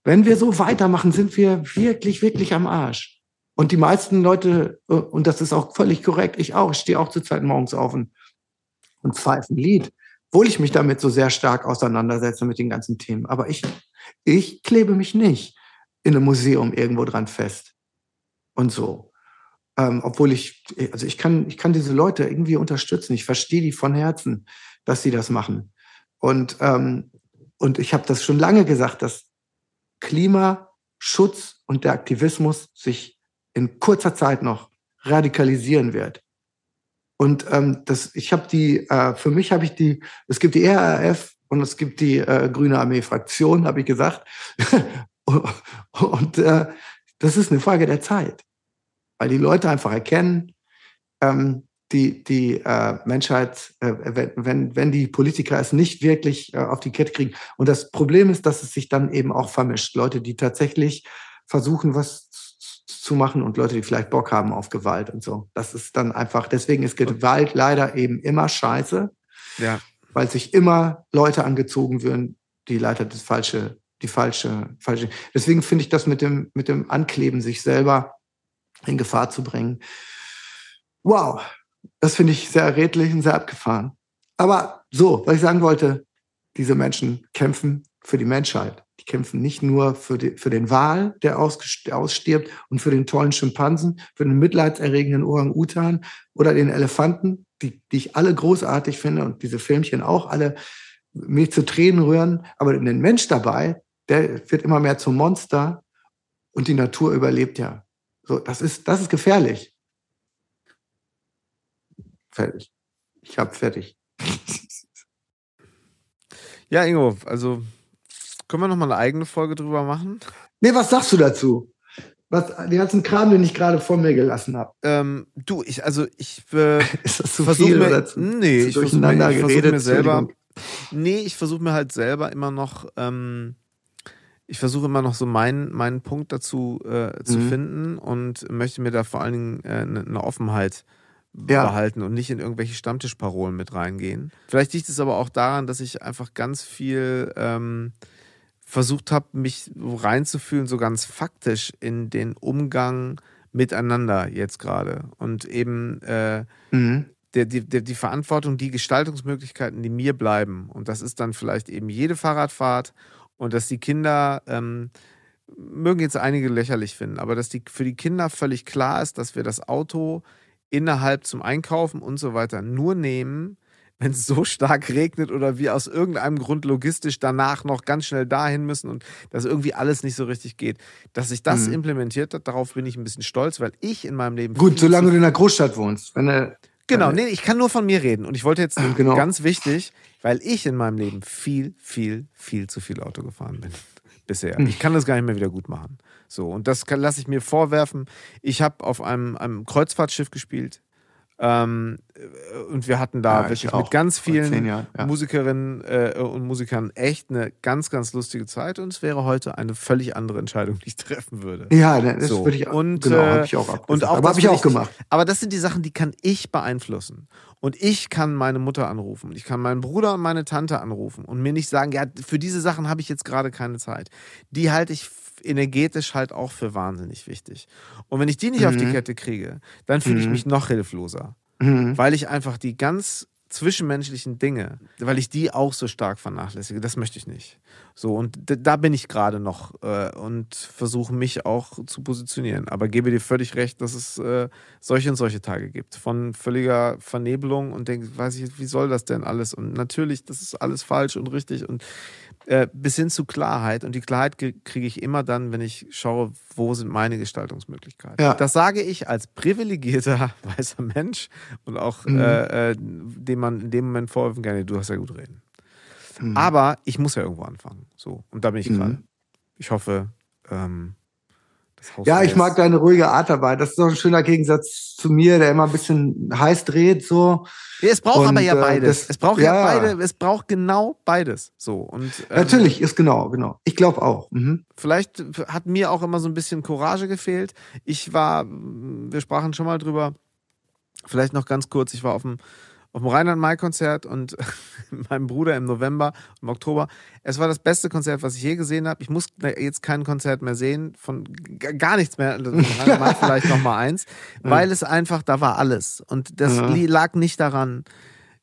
wenn wir so weitermachen, sind wir wirklich, wirklich am Arsch. Und die meisten Leute, äh, und das ist auch völlig korrekt, ich auch, ich stehe auch zur Zeit morgens auf und, und pfeife ein Lied, obwohl ich mich damit so sehr stark auseinandersetze mit den ganzen Themen. Aber ich, ich klebe mich nicht in einem Museum irgendwo dran fest. Und so. Ähm, obwohl ich, also ich kann, ich kann diese Leute irgendwie unterstützen. Ich verstehe die von Herzen, dass sie das machen. Und, ähm, und ich habe das schon lange gesagt, dass Klimaschutz und der Aktivismus sich in kurzer Zeit noch radikalisieren wird. Und ähm, das, ich habe die, äh, für mich habe ich die, es gibt die RAF und es gibt die äh, Grüne Armee-Fraktion, habe ich gesagt. und äh, Das ist eine Frage der Zeit. Weil die Leute einfach erkennen, ähm, die, die äh, Menschheit, äh, wenn, wenn, die Politiker es nicht wirklich äh, auf die Kette kriegen. Und das Problem ist, dass es sich dann eben auch vermischt. Leute, die tatsächlich versuchen, was zu machen und Leute, die vielleicht Bock haben auf Gewalt und so. Das ist dann einfach, deswegen ist Gewalt leider eben immer scheiße. Ja. Weil sich immer Leute angezogen würden, die leider das falsche, die falsche, falsche. Deswegen finde ich das mit dem, mit dem Ankleben, sich selber in Gefahr zu bringen. Wow, das finde ich sehr redlich und sehr abgefahren. Aber so, was ich sagen wollte, diese Menschen kämpfen für die Menschheit. Die kämpfen nicht nur für, die, für den Wal, der ausstirbt, und für den tollen Schimpansen, für den mitleidserregenden Orang-Utan oder den Elefanten, die, die ich alle großartig finde und diese Filmchen auch alle mich zu Tränen rühren. Aber den Mensch dabei, der wird immer mehr zum Monster und die Natur überlebt ja. So, das ist, das ist gefährlich. Fertig. Ich habe fertig. Ja, Ingo, also können wir noch mal eine eigene Folge drüber machen? Nee, was sagst du dazu? Was, den ganzen Kram, den ich gerade vor mir gelassen habe. Ähm, du, ich, also ich äh, Ist das zu viel mir, oder zu, nee, ich durcheinander mir, mir selber. Nee, ich versuche mir halt selber immer noch, ähm, ich versuche immer noch so meinen, meinen Punkt dazu äh, zu mhm. finden und möchte mir da vor allen Dingen äh, eine, eine Offenheit ja. behalten und nicht in irgendwelche Stammtischparolen mit reingehen. Vielleicht liegt es aber auch daran, dass ich einfach ganz viel ähm, versucht habe, mich reinzufühlen, so ganz faktisch in den Umgang miteinander jetzt gerade. Und eben äh, mhm. der, die, der, die Verantwortung, die Gestaltungsmöglichkeiten, die mir bleiben. Und das ist dann vielleicht eben jede Fahrradfahrt und dass die Kinder, ähm, mögen jetzt einige lächerlich finden, aber dass die, für die Kinder völlig klar ist, dass wir das Auto innerhalb zum Einkaufen und so weiter nur nehmen, wenn es so stark regnet oder wir aus irgendeinem Grund logistisch danach noch ganz schnell dahin müssen und das irgendwie alles nicht so richtig geht. Dass sich das mhm. implementiert hat, darauf bin ich ein bisschen stolz, weil ich in meinem Leben. Gut, solange du in der Großstadt wohnst. Wenn er, genau, nee, ich kann nur von mir reden. Und ich wollte jetzt genau. ganz wichtig, weil ich in meinem Leben viel, viel, viel zu viel Auto gefahren bin bisher. Hm. Ich kann das gar nicht mehr wieder gut machen. So, und das lasse ich mir vorwerfen. Ich habe auf einem, einem Kreuzfahrtschiff gespielt. Ähm, und wir hatten da ja, wirklich mit ganz vielen Jahren, ja. Musikerinnen äh, und Musikern echt eine ganz, ganz lustige Zeit. Und es wäre heute eine völlig andere Entscheidung, die ich treffen würde. Ja, das so. würde ich auch. Und, genau, äh, habe ich auch und auch Aber habe ich auch gemacht. aber das sind die Sachen, die kann ich beeinflussen. Und ich kann meine Mutter anrufen. Ich kann meinen Bruder und meine Tante anrufen und mir nicht sagen, ja, für diese Sachen habe ich jetzt gerade keine Zeit. Die halte ich energetisch halt auch für wahnsinnig wichtig. Und wenn ich die nicht mhm. auf die mhm. Kette kriege, dann fühle ich mhm. mich noch hilfloser. Mhm. Weil ich einfach die ganz zwischenmenschlichen Dinge, weil ich die auch so stark vernachlässige. Das möchte ich nicht. So, und da bin ich gerade noch äh, und versuche mich auch zu positionieren. Aber gebe dir völlig recht, dass es äh, solche und solche Tage gibt. Von völliger Vernebelung und denke, weiß ich, wie soll das denn alles? Und natürlich, das ist alles falsch und richtig. Und äh, bis hin zu Klarheit. Und die Klarheit kriege ich immer dann, wenn ich schaue, wo sind meine Gestaltungsmöglichkeiten. Ja. Das sage ich als privilegierter weißer Mensch und auch mhm. äh, äh dem man in dem Moment vorwerfen kann, du hast ja gut reden. Mhm. Aber ich muss ja irgendwo anfangen. So. Und da bin ich mhm. gerade. Ich hoffe, ähm, ja, ich mag deine ruhige Art dabei. Das ist so ein schöner Gegensatz zu mir, der immer ein bisschen heiß dreht, so. Ja, es braucht und, aber ja äh, beides. Das, es braucht ja, ja, beide, es braucht genau beides. So. Und, ähm, Natürlich, ist genau, genau. Ich glaube auch. Mhm. Vielleicht hat mir auch immer so ein bisschen Courage gefehlt. Ich war, wir sprachen schon mal drüber, vielleicht noch ganz kurz, ich war auf dem auf dem Rheinland-Mai-Konzert und meinem Bruder im November, im Oktober. Es war das beste Konzert, was ich je gesehen habe. Ich muss jetzt kein Konzert mehr sehen, von gar nichts mehr. Also Rheinland-Mai vielleicht nochmal eins, weil es einfach, da war alles. Und das ja. lag nicht daran,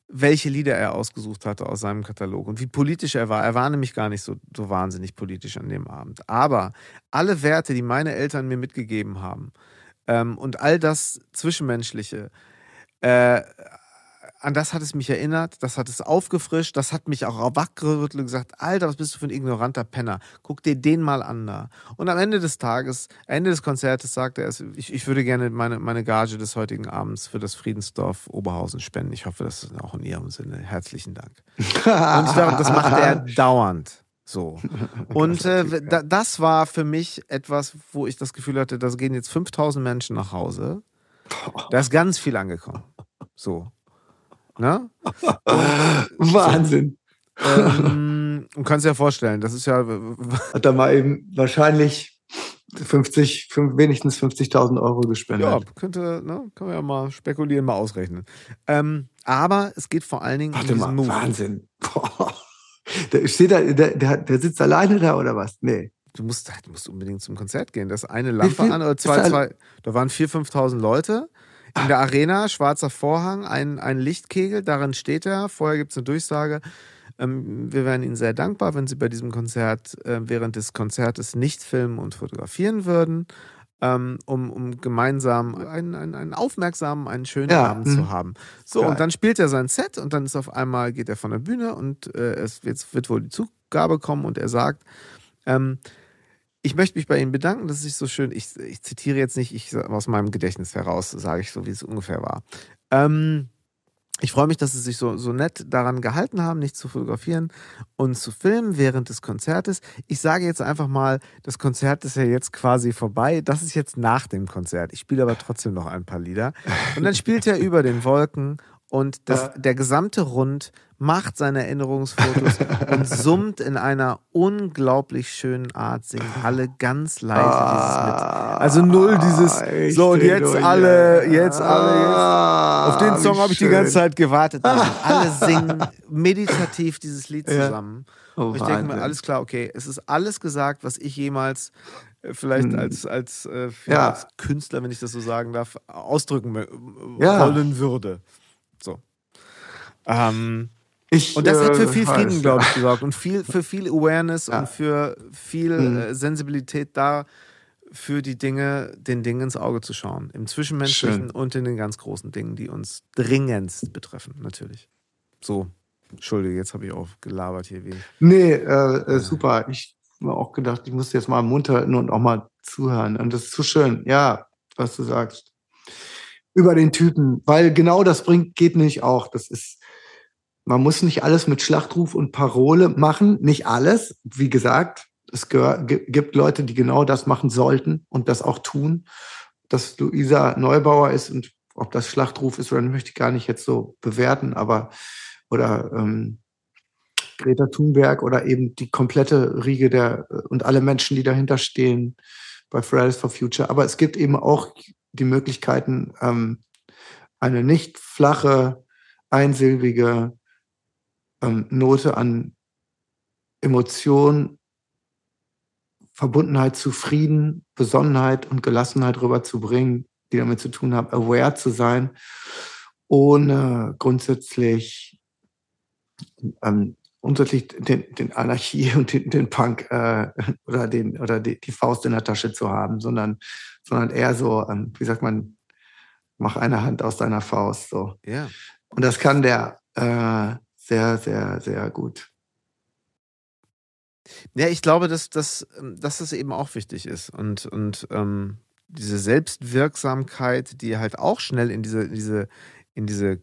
welche Lieder er ausgesucht hatte aus seinem Katalog und wie politisch er war. Er war nämlich gar nicht so, so wahnsinnig politisch an dem Abend. Aber alle Werte, die meine Eltern mir mitgegeben haben ähm, und all das Zwischenmenschliche, äh, an das hat es mich erinnert, das hat es aufgefrischt, das hat mich auch wachgerüttelt und gesagt, Alter, was bist du für ein ignoranter Penner? Guck dir den mal an da. Und am Ende des Tages, Ende des Konzertes sagte er, ich, ich würde gerne meine, meine Gage des heutigen Abends für das Friedensdorf Oberhausen spenden. Ich hoffe, das ist auch in Ihrem Sinne. Herzlichen Dank. und ich glaube, das macht er dauernd. So. Und äh, da, das war für mich etwas, wo ich das Gefühl hatte, da gehen jetzt 5000 Menschen nach Hause. Da ist ganz viel angekommen. So. Ne? Wahnsinn. Ähm, und kannst dir ja vorstellen, das ist ja. Hat er mal eben wahrscheinlich 50, wenigstens 50.000 Euro gespendet. Ja, könnte, ne, kann man ja mal spekulieren, mal ausrechnen. Ähm, aber es geht vor allen Dingen Warte um mal, Move. Wahnsinn. Boah. Der, steht da, der, der, der sitzt alleine da oder was? Nee. Du musst, du musst unbedingt zum Konzert gehen. Das eine Lampe an oder zwei, zwei. Da waren 4.000, 5.000 Leute. In der Arena, schwarzer Vorhang, ein, ein Lichtkegel, darin steht er. Vorher gibt es eine Durchsage. Ähm, wir wären Ihnen sehr dankbar, wenn Sie bei diesem Konzert äh, während des Konzertes nicht filmen und fotografieren würden, ähm, um, um gemeinsam einen, einen, einen aufmerksamen, einen schönen ja. Abend zu mhm. haben. So, Geil. und dann spielt er sein Set und dann ist auf einmal, geht er von der Bühne und äh, es jetzt wird wohl die Zugabe kommen und er sagt, ähm, ich möchte mich bei Ihnen bedanken, das ist so schön. Ich, ich zitiere jetzt nicht, ich aus meinem Gedächtnis heraus sage ich so, wie es ungefähr war. Ähm, ich freue mich, dass Sie sich so, so nett daran gehalten haben, nicht zu fotografieren und zu filmen während des Konzertes. Ich sage jetzt einfach mal, das Konzert ist ja jetzt quasi vorbei. Das ist jetzt nach dem Konzert. Ich spiele aber trotzdem noch ein paar Lieder. Und dann spielt er über den Wolken und das, der gesamte Rund macht seine Erinnerungsfotos und summt in einer unglaublich schönen Art, singen alle ganz leise dieses mit. Ah, also null dieses, so und jetzt alle, jetzt alle, jetzt. Auf den Song habe ich die ganze Zeit gewartet. alle singen meditativ dieses Lied zusammen. Ja. Oh, und ich denke mir, alles klar, okay, es ist alles gesagt, was ich jemals äh, vielleicht hm. als, als, äh, ja. als Künstler, wenn ich das so sagen darf, ausdrücken ja. wollen würde. So. Ähm, ich, und das hat für äh, viel Frieden, glaube ich, gesorgt und viel, für viel Awareness ja. und für viel mhm. äh, Sensibilität da, für die Dinge, den Dingen ins Auge zu schauen. Im Zwischenmenschlichen Schön. und in den ganz großen Dingen, die uns dringendst betreffen, natürlich. So, Entschuldige, jetzt habe ich auch gelabert hier wie. Nee, äh, äh, super. Ich habe mir auch gedacht, ich muss jetzt mal munter halten und auch mal zuhören. Und das ist so schön. Ja, was du sagst. Über den Typen. Weil genau das bringt, geht nicht auch. Das ist, man muss nicht alles mit Schlachtruf und Parole machen, nicht alles. Wie gesagt, es gibt Leute, die genau das machen sollten und das auch tun. Dass Luisa Neubauer ist und ob das Schlachtruf ist oder nicht, möchte ich gar nicht jetzt so bewerten, aber oder ähm, Greta Thunberg oder eben die komplette Riege der und alle Menschen, die dahinter stehen bei Fridays for Future. Aber es gibt eben auch die Möglichkeiten, ähm, eine nicht flache, einsilbige ähm, Note an Emotion, Verbundenheit zu Frieden, Besonnenheit und Gelassenheit rüberzubringen, die damit zu tun haben, aware zu sein, ohne grundsätzlich ähm, grundsätzlich den, den Anarchie und den, den Punk äh, oder, den, oder die, die, Faust in der Tasche zu haben, sondern, sondern eher so, ähm, wie sagt man, mach eine Hand aus deiner Faust. So. Ja. Und das kann der äh, sehr, sehr, sehr gut. Ja, ich glaube, dass, dass, ähm, dass das eben auch wichtig ist. Und, und ähm, diese Selbstwirksamkeit, die halt auch schnell in diese, diese, in diese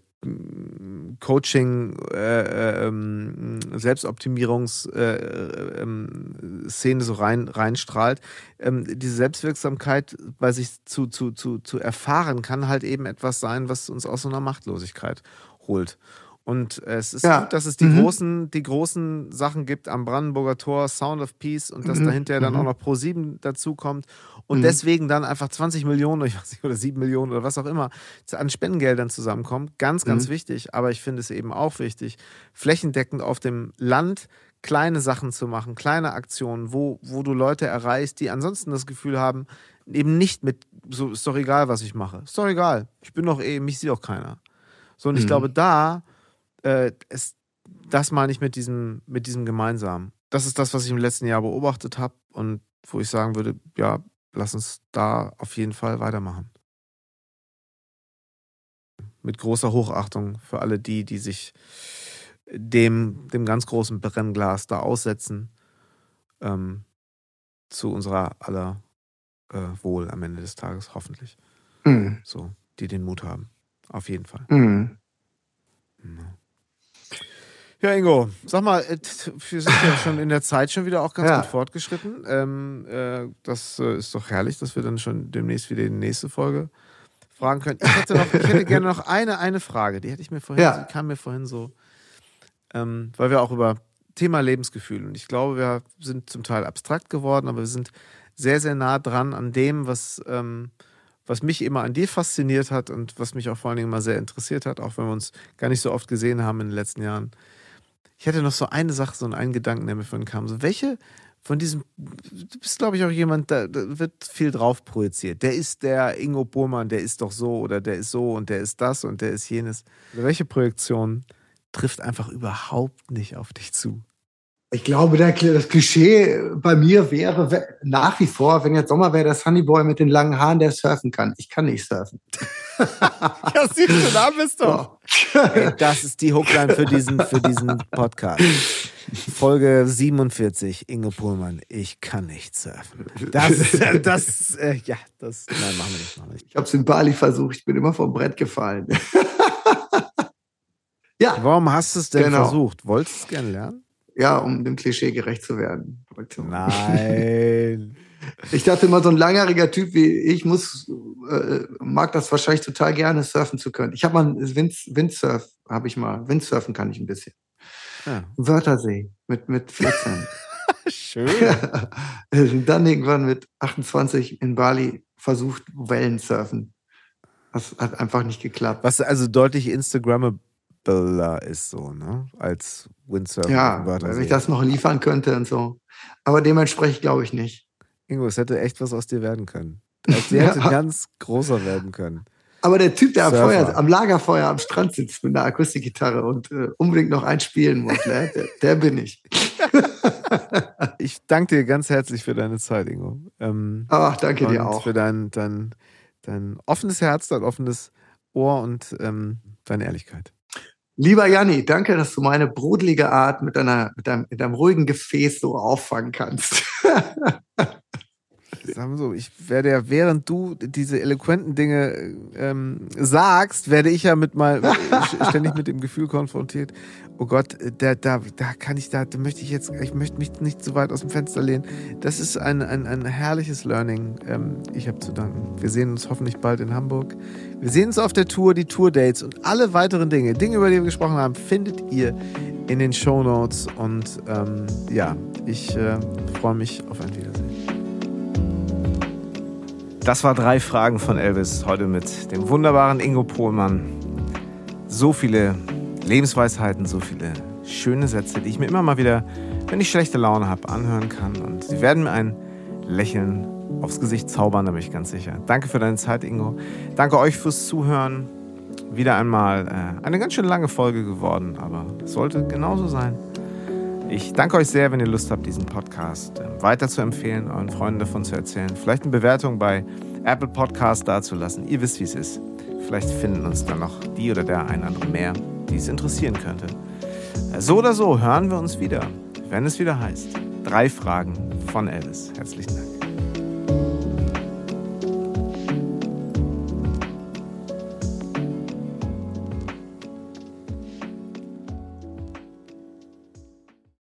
Coaching, äh, ähm, Selbstoptimierungsszene äh, ähm, so rein, reinstrahlt. Ähm, diese Selbstwirksamkeit bei sich zu, zu, zu, zu erfahren, kann halt eben etwas sein, was uns aus so einer Machtlosigkeit holt. Und es ist ja. gut, dass es die, mhm. großen, die großen Sachen gibt am Brandenburger Tor, Sound of Peace und dass mhm. dahinter dann mhm. auch noch Pro 7 dazukommt und mhm. deswegen dann einfach 20 Millionen ich weiß nicht, oder 7 Millionen oder was auch immer an Spendengeldern zusammenkommt. Ganz, ganz mhm. wichtig. Aber ich finde es eben auch wichtig, flächendeckend auf dem Land kleine Sachen zu machen, kleine Aktionen, wo, wo du Leute erreichst, die ansonsten das Gefühl haben, eben nicht mit, so ist doch egal, was ich mache. Ist doch egal. Ich bin doch eh, mich sieht auch keiner. So, und ich mhm. glaube, da äh, es, das meine ich mit diesem, mit diesem Gemeinsamen. Das ist das, was ich im letzten Jahr beobachtet habe und wo ich sagen würde, ja, lass uns da auf jeden Fall weitermachen. Mit großer Hochachtung für alle die, die sich dem, dem ganz großen Brennglas da aussetzen, ähm, zu unserer aller äh, Wohl am Ende des Tages, hoffentlich. Mhm. So, die den Mut haben. Auf jeden Fall. Mhm. Ja, Ingo, sag mal, äh, wir sind ja schon in der Zeit schon wieder auch ganz ja. gut fortgeschritten. Ähm, äh, das äh, ist doch herrlich, dass wir dann schon demnächst wieder die nächste Folge fragen können. Ich hätte, noch, ich hätte gerne noch eine, eine Frage, die hätte ich mir vorhin, ja. die kam mir vorhin so, ähm, weil wir auch über Thema Lebensgefühl und ich glaube, wir sind zum Teil abstrakt geworden, aber wir sind sehr, sehr nah dran an dem, was, ähm, was mich immer an dir fasziniert hat und was mich auch vor allen Dingen immer sehr interessiert hat, auch wenn wir uns gar nicht so oft gesehen haben in den letzten Jahren. Ich hatte noch so eine Sache, so einen Gedanken, der mir vorhin kam. So, welche von diesem, du bist, glaube ich, auch jemand, da, da, wird viel drauf projiziert. Der ist der Ingo Burmann, der ist doch so oder der ist so und der ist das und der ist jenes. Welche Projektion trifft einfach überhaupt nicht auf dich zu? Ich glaube, der, das Klischee bei mir wäre nach wie vor, wenn jetzt Sommer wäre, der Sunnyboy mit den langen Haaren, der surfen kann. Ich kann nicht surfen. ja, siehst du, da bist du. Oh. Ey, das ist die Hookline für diesen, für diesen Podcast. Folge 47, Inge Pohlmann, ich kann nicht surfen. Das, das, äh, ja, das, nein, machen wir nicht. Machen wir nicht. Ich habe es in Bali versucht, ich bin immer vom Brett gefallen. ja. Warum hast du es denn genau. versucht? Wolltest du es gerne lernen? Ja, um dem Klischee gerecht zu werden. Nein. Ich dachte immer, so ein langjähriger Typ wie ich muss, äh, mag das wahrscheinlich total gerne, surfen zu können. Ich habe mal Wind, Windsurf, habe ich mal. Windsurfen kann ich ein bisschen. Ja. Wörthersee mit, mit 14. Schön. Dann irgendwann mit 28 in Bali versucht, Wellensurfen. Das hat einfach nicht geklappt. Was also deutlich Instagrammable ist so, ne? Als Windsurfer. Ja, wenn ich das noch liefern könnte und so. Aber dementsprechend glaube ich nicht. Ingo, es hätte echt was aus dir werden können. Also, hätte ja. ganz großer werden können. Aber der Typ, der am, Feuer, am, Lagerfeuer am Strand sitzt mit einer Akustikgitarre und äh, unbedingt noch einspielen muss, ne? der, der, bin ich. ich danke dir ganz herzlich für deine Zeit, Ingo. Ähm, Ach, danke dir auch. Für dein, dein, dein offenes Herz, dein offenes Ohr und ähm, deine Ehrlichkeit. Lieber Janni, danke, dass du meine brodelige Art mit, einer, mit, einem, mit einem ruhigen Gefäß so auffangen kannst. Sagen wir so, ich werde ja, während du diese eloquenten Dinge ähm, sagst, werde ich ja mit mal ständig mit dem Gefühl konfrontiert, oh Gott, da, da, da kann ich, da, da möchte ich jetzt, ich möchte mich nicht so weit aus dem Fenster lehnen. Das ist ein, ein, ein herrliches Learning. Ähm, ich habe zu danken. Wir sehen uns hoffentlich bald in Hamburg. Wir sehen uns auf der Tour, die Tour-Dates und alle weiteren Dinge, Dinge, über die wir gesprochen haben, findet ihr in den Show Notes. Und ähm, ja, ich äh, freue mich auf ein Wiedersehen. Das war drei Fragen von Elvis heute mit dem wunderbaren Ingo Pohlmann. So viele Lebensweisheiten, so viele schöne Sätze, die ich mir immer mal wieder, wenn ich schlechte Laune habe, anhören kann. Und sie werden mir ein Lächeln aufs Gesicht zaubern, da bin ich ganz sicher. Danke für deine Zeit, Ingo. Danke euch fürs Zuhören. Wieder einmal äh, eine ganz schön lange Folge geworden, aber es sollte genauso sein. Ich danke euch sehr, wenn ihr Lust habt, diesen Podcast äh, weiter zu empfehlen, euren Freunden davon zu erzählen. Vielleicht eine Bewertung bei Apple Podcast dazulassen. Ihr wisst, wie es ist. Vielleicht finden uns dann noch die oder der ein andere mehr, die es interessieren könnte. Äh, so oder so hören wir uns wieder, wenn es wieder heißt. Drei Fragen von Elvis. Herzlichen Dank.